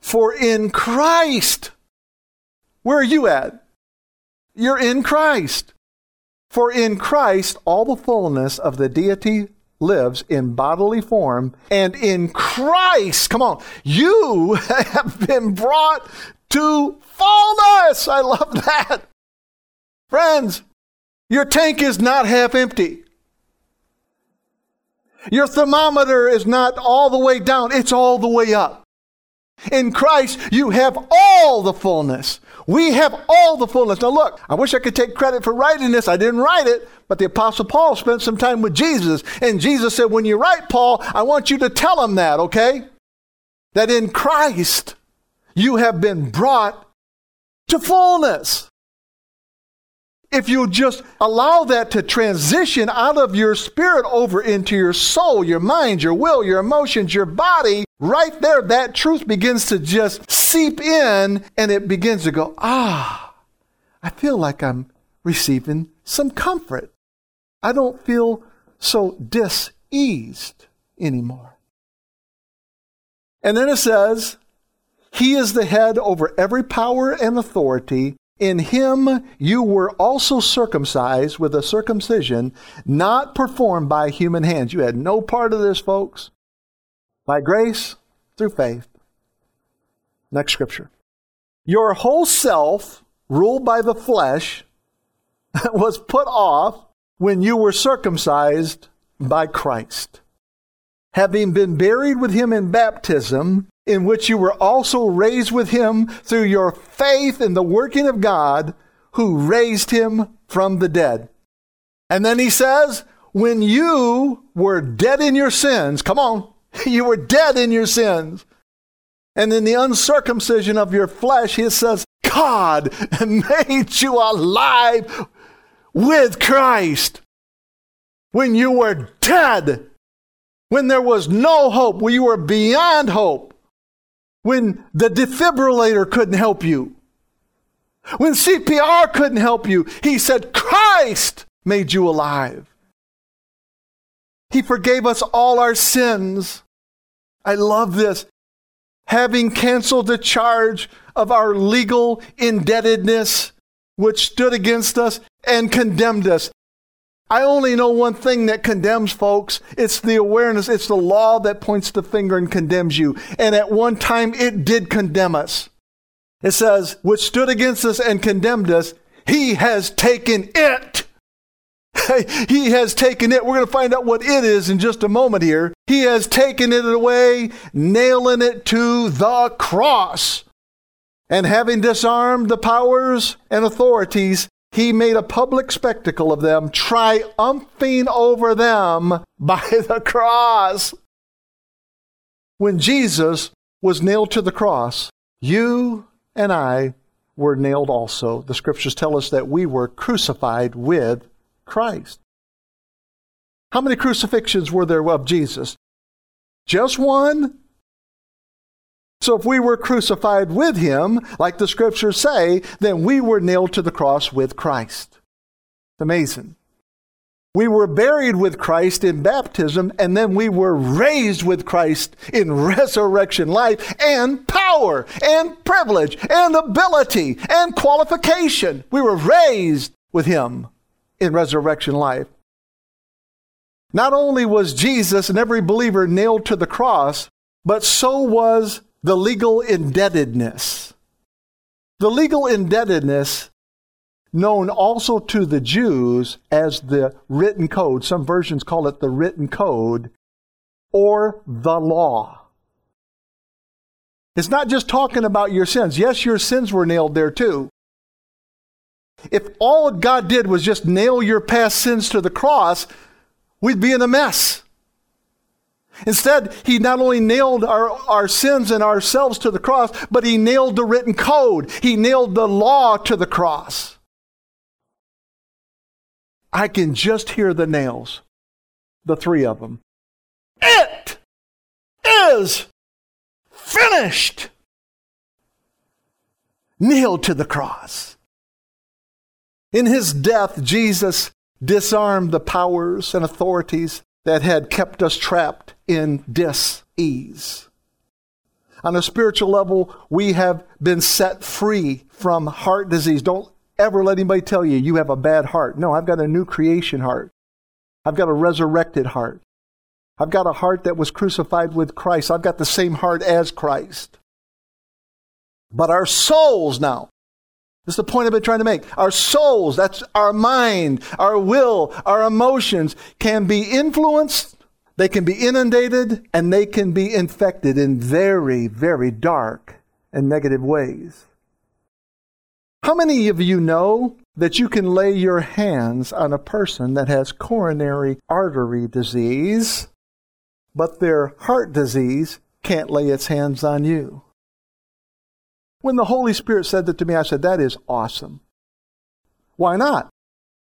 For in Christ, where are you at? You're in Christ. For in Christ, all the fullness of the deity lives in bodily form, and in Christ, come on, you have been brought to fullness. I love that. Friends, your tank is not half empty. Your thermometer is not all the way down, it's all the way up. In Christ, you have all the fullness. We have all the fullness. Now, look, I wish I could take credit for writing this. I didn't write it, but the Apostle Paul spent some time with Jesus. And Jesus said, When you write, Paul, I want you to tell him that, okay? That in Christ, you have been brought to fullness if you just allow that to transition out of your spirit over into your soul, your mind, your will, your emotions, your body, right there, that truth begins to just seep in and it begins to go, ah, I feel like I'm receiving some comfort. I don't feel so diseased anymore. And then it says, He is the head over every power and authority. In him you were also circumcised with a circumcision not performed by human hands. You had no part of this, folks. By grace through faith. Next scripture. Your whole self, ruled by the flesh, was put off when you were circumcised by Christ. Having been buried with him in baptism, in which you were also raised with him through your faith in the working of God who raised him from the dead. And then he says, when you were dead in your sins, come on, you were dead in your sins. And in the uncircumcision of your flesh, he says, God made you alive with Christ. When you were dead, when there was no hope, when you were beyond hope, when the defibrillator couldn't help you, when CPR couldn't help you, he said, Christ made you alive. He forgave us all our sins. I love this. Having canceled the charge of our legal indebtedness, which stood against us and condemned us. I only know one thing that condemns folks. It's the awareness. It's the law that points the finger and condemns you. And at one time, it did condemn us. It says, which stood against us and condemned us, he has taken it. he has taken it. We're going to find out what it is in just a moment here. He has taken it away, nailing it to the cross. And having disarmed the powers and authorities, he made a public spectacle of them, triumphing over them by the cross. When Jesus was nailed to the cross, you and I were nailed also. The scriptures tell us that we were crucified with Christ. How many crucifixions were there of Jesus? Just one? So if we were crucified with him, like the scriptures say, then we were nailed to the cross with Christ. It's amazing. We were buried with Christ in baptism, and then we were raised with Christ in resurrection life and power and privilege and ability and qualification. We were raised with Him in resurrection life. Not only was Jesus and every believer nailed to the cross, but so was the legal indebtedness. The legal indebtedness known also to the Jews as the written code. Some versions call it the written code or the law. It's not just talking about your sins. Yes, your sins were nailed there too. If all God did was just nail your past sins to the cross, we'd be in a mess. Instead, he not only nailed our, our sins and ourselves to the cross, but he nailed the written code. He nailed the law to the cross. I can just hear the nails, the three of them. It is finished. Nailed to the cross. In his death, Jesus disarmed the powers and authorities that had kept us trapped in dis-ease. On a spiritual level, we have been set free from heart disease. Don't ever let anybody tell you you have a bad heart. No, I've got a new creation heart. I've got a resurrected heart. I've got a heart that was crucified with Christ. I've got the same heart as Christ. But our souls now, this is the point I've been trying to make. Our souls, that's our mind, our will, our emotions, can be influenced, they can be inundated, and they can be infected in very, very dark and negative ways. How many of you know that you can lay your hands on a person that has coronary artery disease, but their heart disease can't lay its hands on you? When the Holy Spirit said that to me, I said, That is awesome. Why not?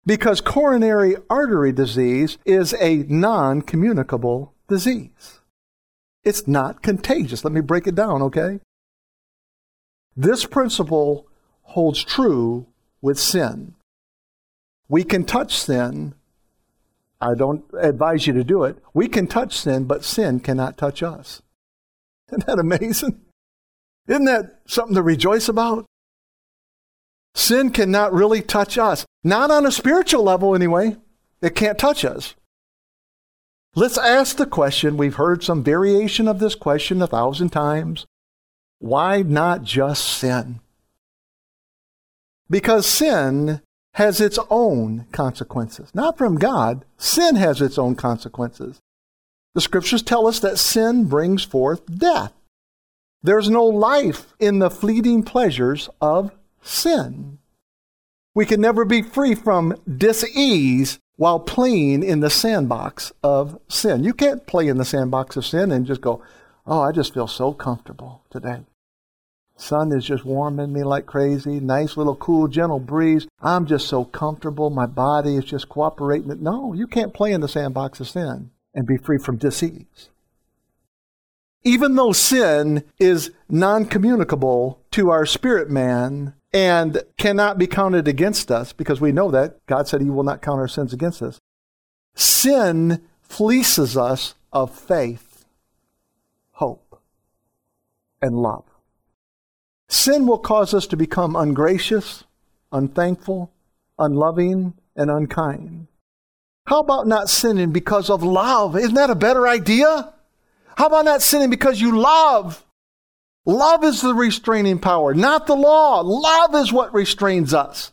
Because coronary artery disease is a non communicable disease. It's not contagious. Let me break it down, okay? This principle holds true with sin. We can touch sin. I don't advise you to do it. We can touch sin, but sin cannot touch us. Isn't that amazing? Isn't that something to rejoice about? Sin cannot really touch us. Not on a spiritual level, anyway. It can't touch us. Let's ask the question. We've heard some variation of this question a thousand times. Why not just sin? Because sin has its own consequences. Not from God, sin has its own consequences. The scriptures tell us that sin brings forth death. There's no life in the fleeting pleasures of sin. We can never be free from dis-ease while playing in the sandbox of sin. You can't play in the sandbox of sin and just go, oh, I just feel so comfortable today. Sun is just warming me like crazy. Nice little cool, gentle breeze. I'm just so comfortable. My body is just cooperating. No, you can't play in the sandbox of sin and be free from disease. Even though sin is non communicable to our spirit man and cannot be counted against us, because we know that God said He will not count our sins against us, sin fleeces us of faith, hope, and love. Sin will cause us to become ungracious, unthankful, unloving, and unkind. How about not sinning because of love? Isn't that a better idea? How about not sinning because you love? Love is the restraining power, not the law. Love is what restrains us.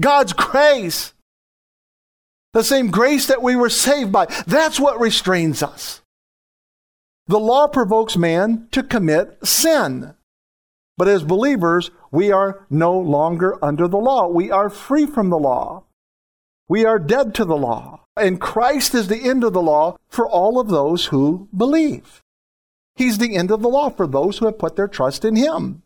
God's grace, the same grace that we were saved by, that's what restrains us. The law provokes man to commit sin. But as believers, we are no longer under the law. We are free from the law. We are dead to the law. And Christ is the end of the law for all of those who believe. He's the end of the law for those who have put their trust in Him.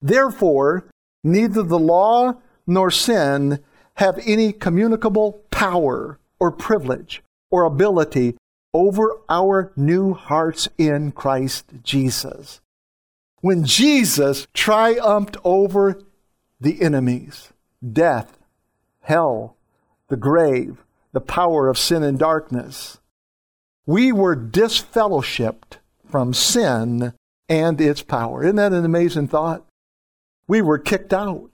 Therefore, neither the law nor sin have any communicable power or privilege or ability over our new hearts in Christ Jesus. When Jesus triumphed over the enemies, death, hell, the grave, the power of sin and darkness, we were disfellowshipped from sin and its power. Isn't that an amazing thought? We were kicked out.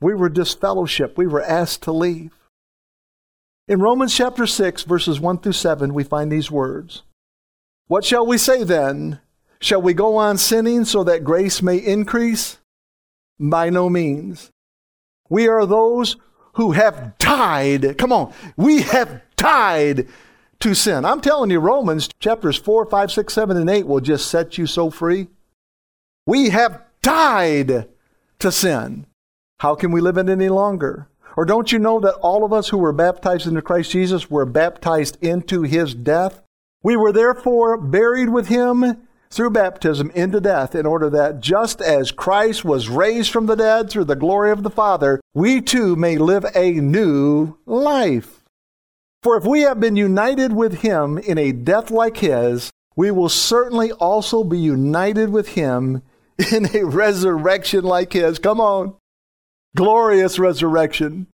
We were disfellowshipped. We were asked to leave. In Romans chapter 6, verses 1 through 7, we find these words What shall we say then? Shall we go on sinning so that grace may increase? By no means. We are those who have died. Come on. We have died to sin. I'm telling you, Romans chapters 4, 5, 6, 7, and 8 will just set you so free. We have died to sin. How can we live it any longer? Or don't you know that all of us who were baptized into Christ Jesus were baptized into his death? We were therefore buried with him through baptism into death, in order that just as Christ was raised from the dead through the glory of the Father, we too may live a new life. For if we have been united with him in a death like his, we will certainly also be united with him in a resurrection like his. Come on glorious resurrection.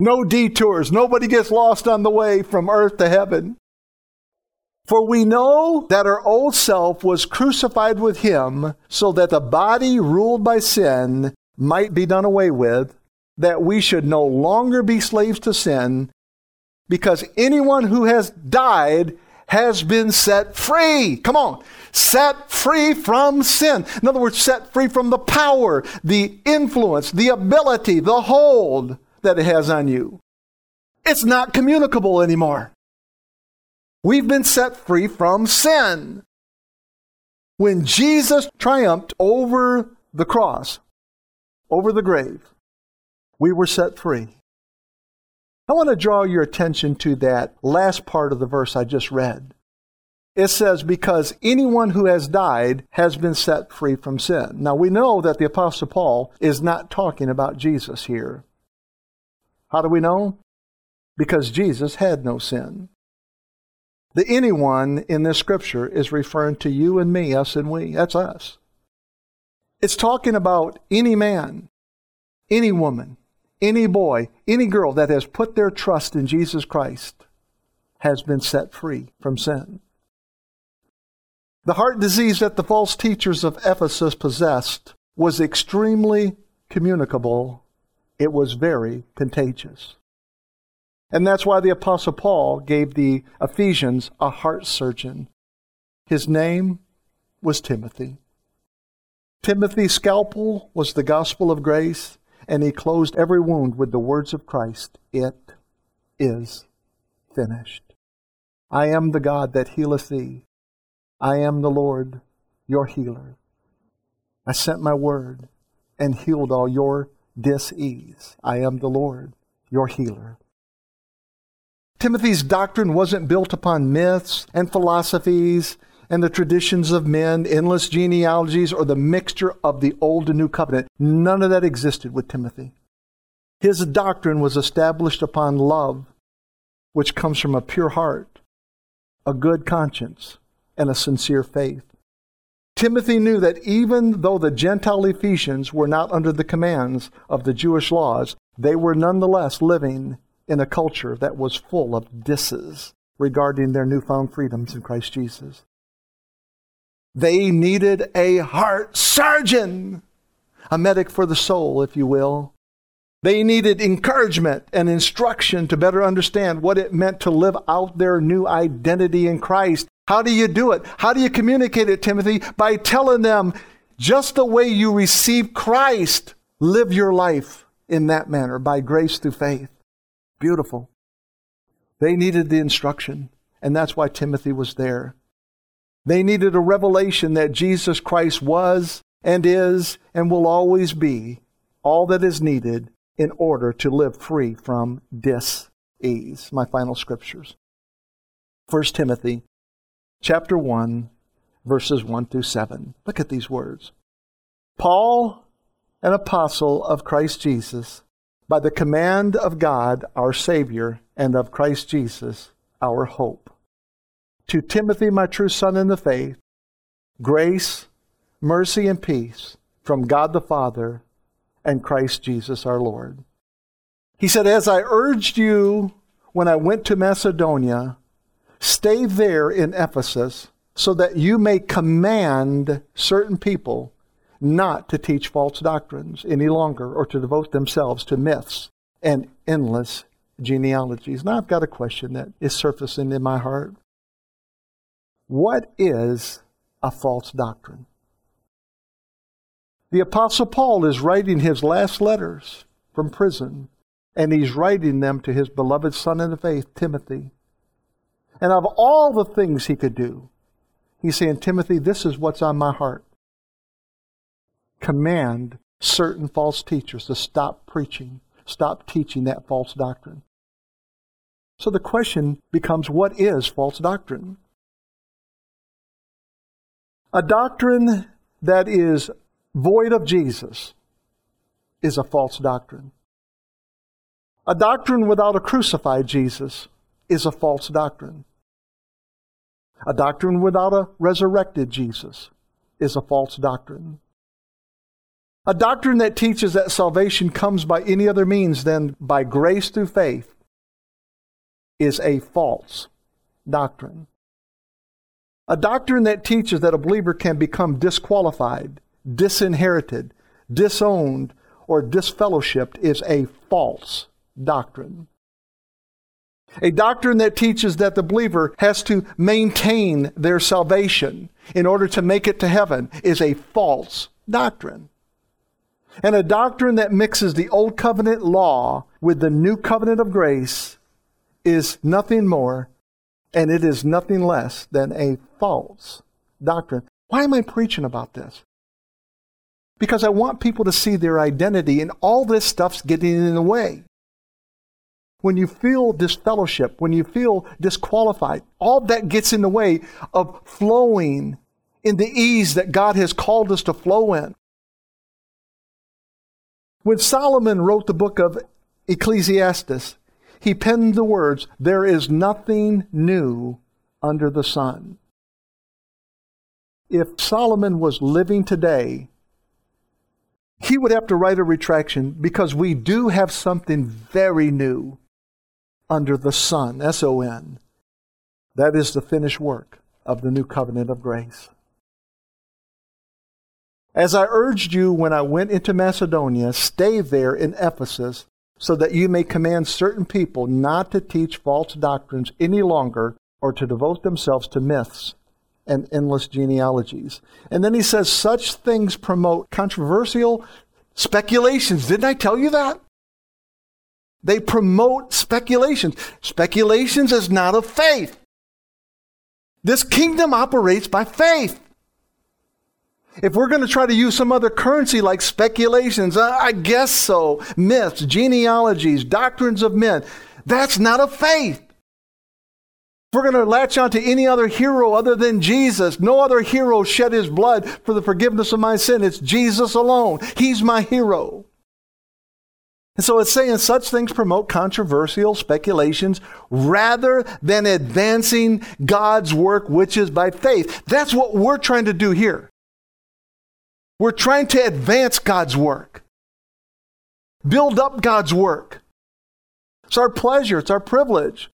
No detours. Nobody gets lost on the way from earth to heaven. For we know that our old self was crucified with him so that the body ruled by sin might be done away with, that we should no longer be slaves to sin, because anyone who has died has been set free. Come on. Set free from sin. In other words, set free from the power, the influence, the ability, the hold that it has on you. It's not communicable anymore. We've been set free from sin. When Jesus triumphed over the cross, over the grave, we were set free. I want to draw your attention to that last part of the verse I just read. It says, because anyone who has died has been set free from sin. Now we know that the Apostle Paul is not talking about Jesus here. How do we know? Because Jesus had no sin. The anyone in this scripture is referring to you and me, us and we. That's us. It's talking about any man, any woman, any boy, any girl that has put their trust in Jesus Christ has been set free from sin. The heart disease that the false teachers of Ephesus possessed was extremely communicable. It was very contagious. And that's why the Apostle Paul gave the Ephesians a heart surgeon. His name was Timothy. Timothy's scalpel was the gospel of grace, and he closed every wound with the words of Christ It is finished. I am the God that healeth thee. I am the Lord, your healer. I sent my word and healed all your dis-ease. I am the Lord, your healer. Timothy's doctrine wasn't built upon myths and philosophies and the traditions of men, endless genealogies, or the mixture of the Old and New Covenant. None of that existed with Timothy. His doctrine was established upon love, which comes from a pure heart, a good conscience, and a sincere faith. Timothy knew that even though the Gentile Ephesians were not under the commands of the Jewish laws, they were nonetheless living in a culture that was full of disses regarding their newfound freedoms in Christ Jesus. They needed a heart surgeon, a medic for the soul, if you will. They needed encouragement and instruction to better understand what it meant to live out their new identity in Christ. How do you do it? How do you communicate it, Timothy? By telling them just the way you receive Christ, live your life in that manner by grace through faith. Beautiful. They needed the instruction, and that's why Timothy was there. They needed a revelation that Jesus Christ was and is and will always be all that is needed in order to live free from dis-ease. My final scriptures. 1 Timothy chapter 1 verses 1 through 7. Look at these words. Paul, an apostle of Christ Jesus, by the command of God our Savior and of Christ Jesus our hope To Timothy, my true son in the faith, grace, mercy, and peace from God the Father and Christ Jesus our Lord. He said, As I urged you when I went to Macedonia, stay there in Ephesus so that you may command certain people not to teach false doctrines any longer or to devote themselves to myths and endless genealogies. Now I've got a question that is surfacing in my heart. What is a false doctrine? The Apostle Paul is writing his last letters from prison, and he's writing them to his beloved son in the faith, Timothy. And of all the things he could do, he's saying, Timothy, this is what's on my heart. Command certain false teachers to stop preaching, stop teaching that false doctrine. So the question becomes what is false doctrine? A doctrine that is void of Jesus is a false doctrine. A doctrine without a crucified Jesus is a false doctrine. A doctrine without a resurrected Jesus is a false doctrine. A doctrine that teaches that salvation comes by any other means than by grace through faith is a false doctrine. A doctrine that teaches that a believer can become disqualified disinherited, disowned, or disfellowshipped is a false doctrine. A doctrine that teaches that the believer has to maintain their salvation in order to make it to heaven is a false doctrine. And a doctrine that mixes the old covenant law with the new covenant of grace is nothing more and it is nothing less than a false doctrine. Why am I preaching about this? because I want people to see their identity, and all this stuff's getting in the way. When you feel disfellowship, when you feel disqualified, all that gets in the way of flowing in the ease that God has called us to flow in. When Solomon wrote the book of Ecclesiastes, he penned the words, There is nothing new under the sun. If Solomon was living today, he would have to write a retraction because we do have something very new under the sun, S O N. That is the finished work of the new covenant of grace. As I urged you when I went into Macedonia, stay there in Ephesus so that you may command certain people not to teach false doctrines any longer or to devote themselves to myths and endless genealogies. And then he says, such things promote controversial speculations. Didn't I tell you that? They promote speculations. Speculations is not of faith. This kingdom operates by faith. If we're going to try to use some other currency like speculations, I guess so, myths, genealogies, doctrines of men, that's not a faith. If we're going to latch on to any other hero other than Jesus, no other hero shed his blood for the forgiveness of my sin. It's Jesus alone. He's my hero. And so it's saying such things promote controversial speculations rather than advancing God's work, which is by faith. That's what we're trying to do here. We're trying to advance God's work, build up God's work. It's our pleasure, it's our privilege.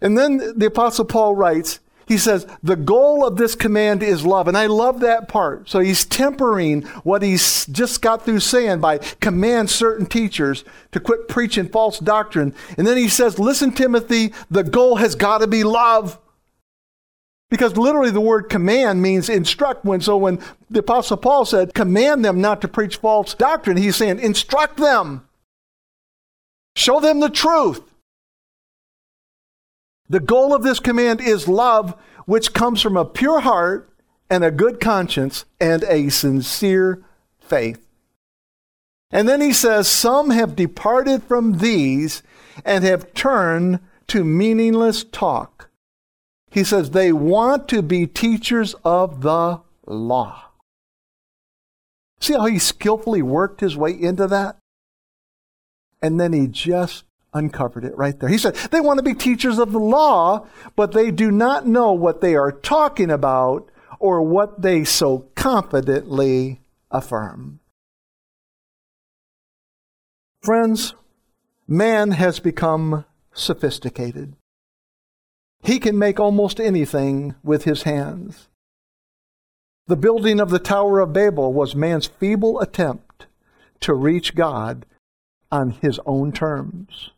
And then the Apostle Paul writes, he says, the goal of this command is love. And I love that part. So he's tempering what he's just got through saying by command certain teachers to quit preaching false doctrine. And then he says, listen, Timothy, the goal has got to be love. Because literally the word command means instruct. When so when the apostle Paul said, command them not to preach false doctrine, he's saying, instruct them. Show them the truth. The goal of this command is love, which comes from a pure heart and a good conscience and a sincere faith. And then he says, Some have departed from these and have turned to meaningless talk. He says they want to be teachers of the law. See how he skillfully worked his way into that? And then he just uncovered it right there. He said, they want to be teachers of the law, but they do not know what they are talking about or what they so confidently affirm. Friends, man has become sophisticated. He can make almost anything with his hands. The building of the Tower of Babel was man's feeble attempt to reach God on his own terms.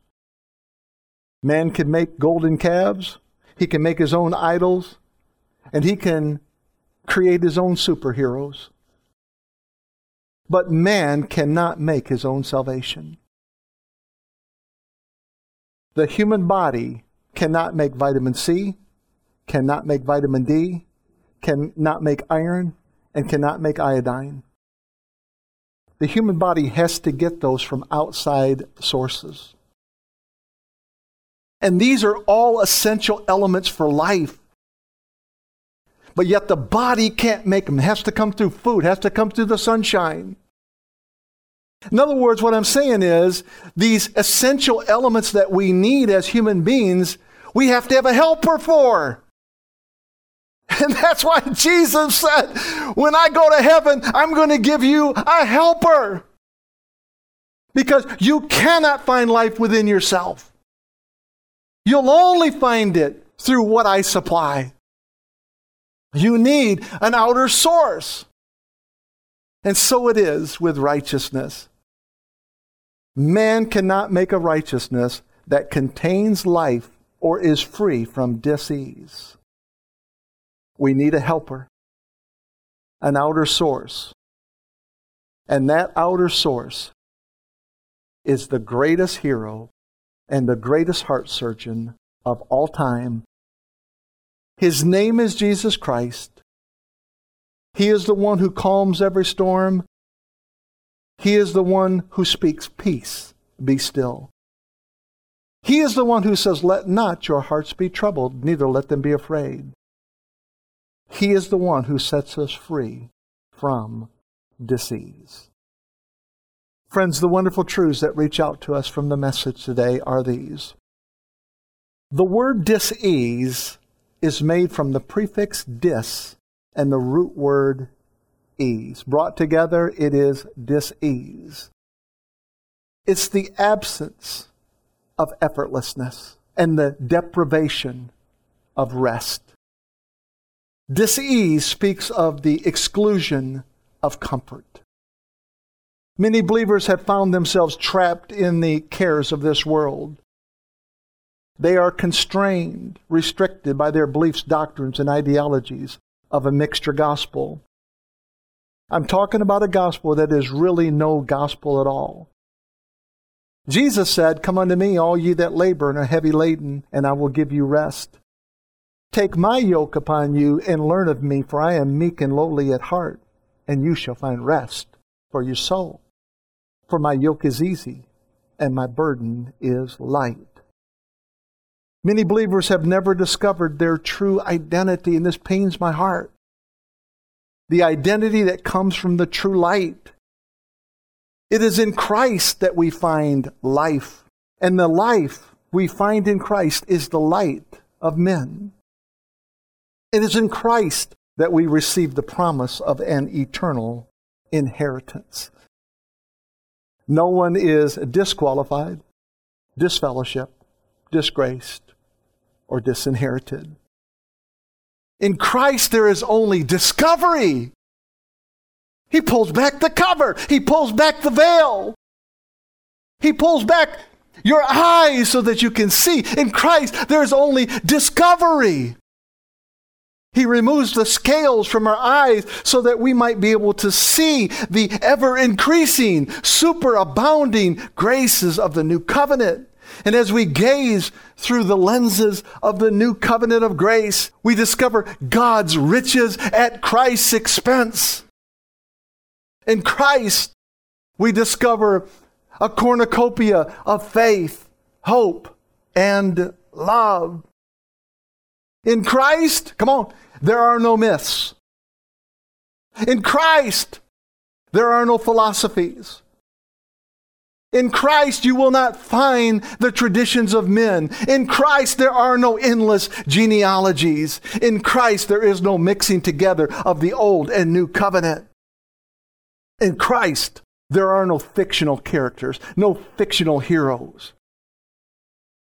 Man can make golden calves, he can make his own idols, and he can create his own superheroes. But man cannot make his own salvation. The human body cannot make vitamin C, cannot make vitamin D, cannot make iron, and cannot make iodine. The human body has to get those from outside sources. And these are all essential elements for life. But yet the body can't make them. It has to come through food, has to come through the sunshine. In other words, what I'm saying is these essential elements that we need as human beings, we have to have a helper for. And that's why Jesus said, when I go to heaven, I'm going to give you a helper. Because you cannot find life within yourself. You'll only find it through what I supply. You need an outer source. And so it is with righteousness. Man cannot make a righteousness that contains life or is free from disease. We need a helper, an outer source. And that outer source is the greatest hero and the greatest heart surgeon of all time. His name is Jesus Christ. He is the one who calms every storm. He is the one who speaks peace, be still. He is the one who says, Let not your hearts be troubled, neither let them be afraid. He is the one who sets us free from disease. Friends, the wonderful truths that reach out to us from the message today are these. The word disease is made from the prefix dis and the root word ease. Brought together, it is disease. It's the absence of effortlessness and the deprivation of rest. Disease speaks of the exclusion of comfort. Many believers have found themselves trapped in the cares of this world. They are constrained, restricted by their beliefs, doctrines, and ideologies of a mixture gospel. I'm talking about a gospel that is really no gospel at all. Jesus said, Come unto me, all ye that labor and are heavy laden, and I will give you rest. Take my yoke upon you and learn of me, for I am meek and lowly at heart, and you shall find rest for your soul. For my yoke is easy and my burden is light. Many believers have never discovered their true identity, and this pains my heart. The identity that comes from the true light. It is in Christ that we find life, and the life we find in Christ is the light of men. It is in Christ that we receive the promise of an eternal inheritance. No one is disqualified, disfellowshipped, disgraced, or disinherited. In Christ, there is only discovery. He pulls back the cover, He pulls back the veil, He pulls back your eyes so that you can see. In Christ, there is only discovery. He removes the scales from our eyes so that we might be able to see the ever increasing, superabounding graces of the new covenant. And as we gaze through the lenses of the new covenant of grace, we discover God's riches at Christ's expense. In Christ, we discover a cornucopia of faith, hope, and love. In Christ, come on, there are no myths. In Christ, there are no philosophies. In Christ, you will not find the traditions of men. In Christ, there are no endless genealogies. In Christ, there is no mixing together of the old and new covenant. In Christ, there are no fictional characters, no fictional heroes.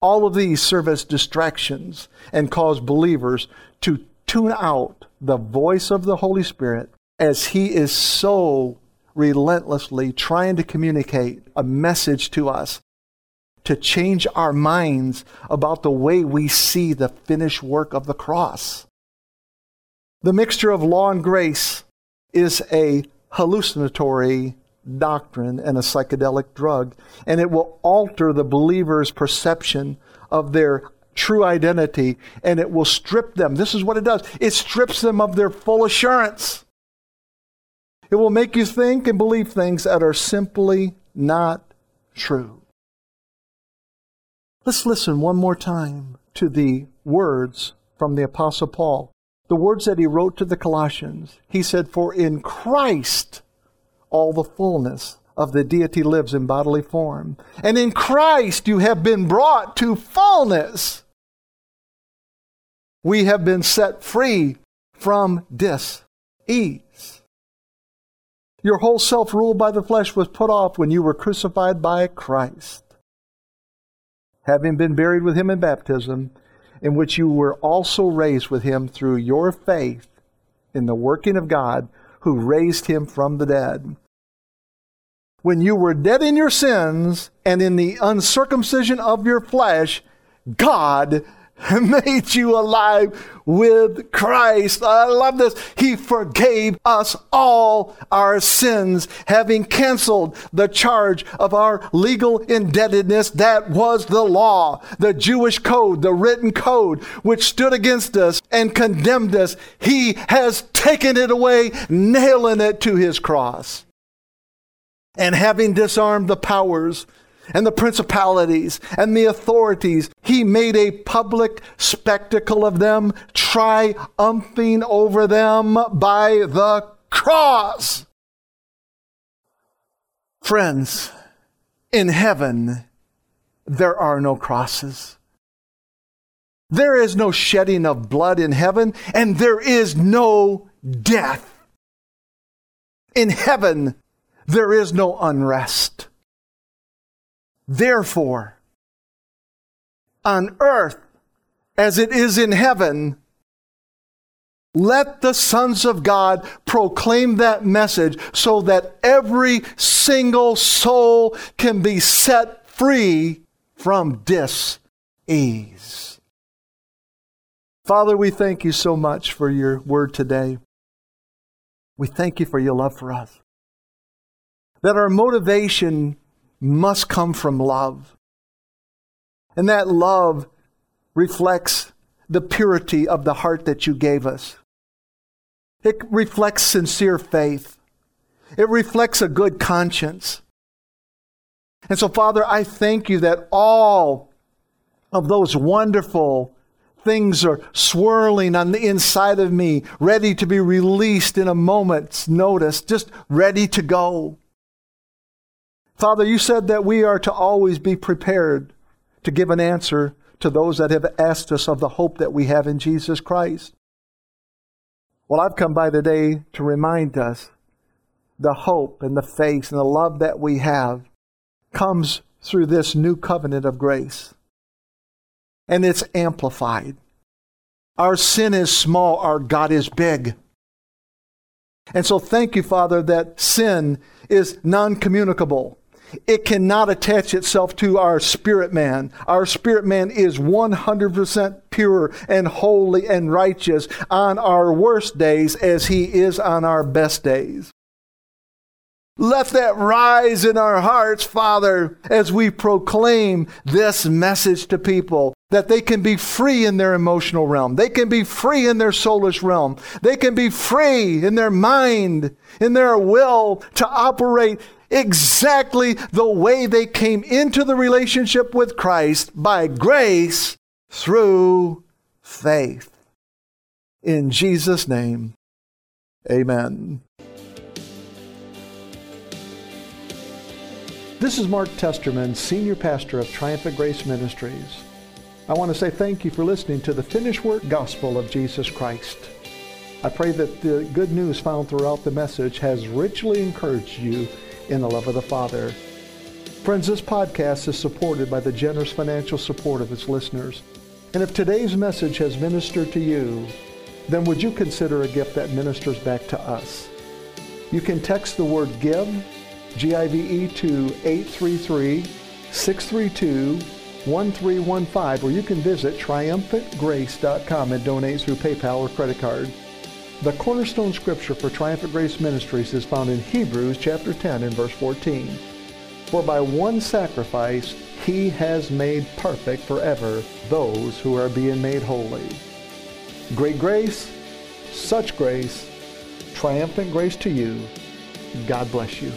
All of these serve as distractions and cause believers to tune out the voice of the Holy Spirit as He is so relentlessly trying to communicate a message to us to change our minds about the way we see the finished work of the cross. The mixture of law and grace is a hallucinatory doctrine and a psychedelic drug, and it will alter the believer's perception of their true identity and it will strip them. This is what it does it strips them of their full assurance. It will make you think and believe things that are simply not true. Let's listen one more time to the words from the Apostle Paul. The words that he wrote to the Colossians. He said, For in Christ all the fullness of the deity lives in bodily form. And in Christ you have been brought to fullness. We have been set free from dis ease. Your whole self ruled by the flesh was put off when you were crucified by Christ. Having been buried with him in baptism, in which you were also raised with him through your faith in the working of God who raised him from the dead. When you were dead in your sins and in the uncircumcision of your flesh, God made you alive with Christ. I love this. He forgave us all our sins, having canceled the charge of our legal indebtedness that was the law, the Jewish code, the written code, which stood against us and condemned us. He has taken it away, nailing it to his cross. And having disarmed the powers, and the principalities and the authorities. He made a public spectacle of them, triumphing over them by the cross. Friends, in heaven, there are no crosses. There is no shedding of blood in heaven, and there is no death. In heaven, there is no unrest. Therefore, on earth as it is in heaven, let the sons of God proclaim that message so that every single soul can be set free from dis-ease. Father, we thank you so much for your word today. We thank you for your love for us. That our motivation must come from love. And that love reflects the purity of the heart that you gave us. It reflects sincere faith. It reflects a good conscience. And so, Father, I thank you that all of those wonderful things are swirling on the inside of me, ready to be released in a moment's notice, just ready to go. Father, you said that we are to always be prepared to give an answer to those that have asked us of the hope that we have in Jesus Christ. Well, I've come by today to remind us the hope and the faith and the love that we have comes through this new covenant of grace. And it's amplified. Our sin is small, our God is big. And so thank you, Father, that sin is non communicable it cannot attach itself to our spirit man. Our spirit man is 100% pure and holy and righteous on our worst days as he is on our best days. Let that rise in our hearts, Father, as we proclaim this message to people that they can be free in their emotional realm. They can be free in their soulish realm. They can be free in their mind, in their will to operate exactly the way they came into the relationship with Christ by grace through faith. In Jesus' name, amen. This is Mark Testerman, Senior Pastor of Triumphant Grace Ministries. I want to say thank you for listening to the finished work gospel of Jesus Christ. I pray that the good news found throughout the message has richly encouraged you in the love of the Father. Friends, this podcast is supported by the generous financial support of its listeners. And if today's message has ministered to you, then would you consider a gift that ministers back to us? You can text the word GIVE, G-I-V-E, to 833-632-1315, or you can visit triumphantgrace.com and donate through PayPal or credit card. The cornerstone scripture for Triumphant Grace Ministries is found in Hebrews chapter 10 and verse 14. For by one sacrifice he has made perfect forever those who are being made holy. Great grace, such grace, triumphant grace to you. God bless you.